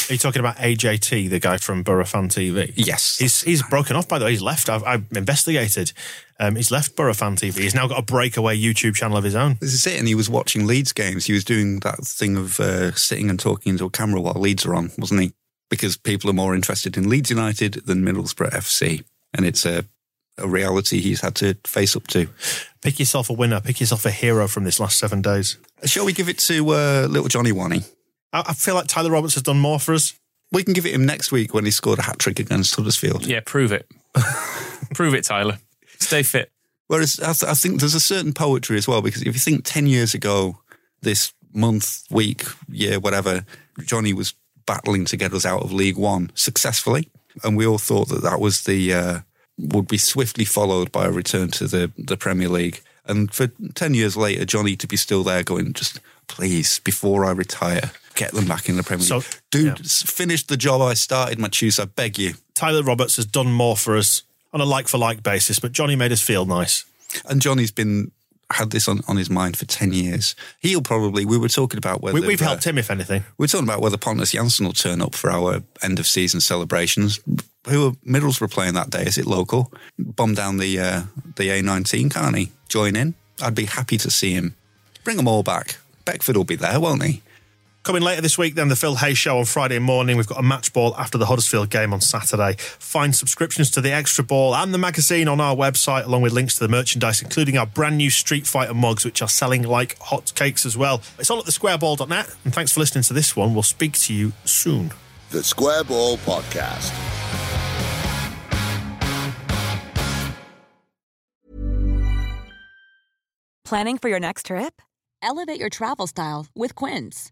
Are you talking about AJT, the guy from Boro Fan TV? Yes. He's he's broken off. By the way, he's left. I've, I've investigated. Um, he's left Boro Fan TV. He's now got a breakaway YouTube channel of his own. This is it. And he was watching Leeds games. He was doing that thing of uh, sitting and talking into a camera while Leeds are on, wasn't he? Because people are more interested in Leeds United than Middlesbrough FC. And it's a, a reality he's had to face up to. Pick yourself a winner. Pick yourself a hero from this last seven days. Shall we give it to uh, little Johnny Wanney? I, I feel like Tyler Roberts has done more for us. We can give it him next week when he scored a hat trick against Huddersfield. Yeah, prove it. prove it, Tyler. Stay fit. Whereas I, th- I think there's a certain poetry as well, because if you think 10 years ago, this month, week, year, whatever, Johnny was battling to get us out of League One successfully. And we all thought that that was the, uh, would be swiftly followed by a return to the, the Premier League. And for 10 years later, Johnny to be still there going, just please, before I retire, get them back in the Premier So- League. Dude, yeah. finish the job I started, Mateusz, I beg you. Tyler Roberts has done more for us on a like for like basis, but Johnny made us feel nice. And Johnny's been had this on, on his mind for 10 years. He'll probably, we were talking about whether. We, we've uh, helped him, if anything. We are talking about whether Pontus Jansson will turn up for our end of season celebrations. Who are Middlesbrough playing that day? Is it local? Bomb down the uh, the A19, can't he? Join in? I'd be happy to see him. Bring them all back. Beckford will be there, won't he? Coming later this week, then the Phil Hay Show on Friday morning. We've got a match ball after the Huddersfield game on Saturday. Find subscriptions to the Extra Ball and the magazine on our website, along with links to the merchandise, including our brand new Street Fighter mugs, which are selling like hot cakes as well. It's all at thesquareball.net. And thanks for listening to this one. We'll speak to you soon. The Square Ball Podcast. Planning for your next trip? Elevate your travel style with Quince.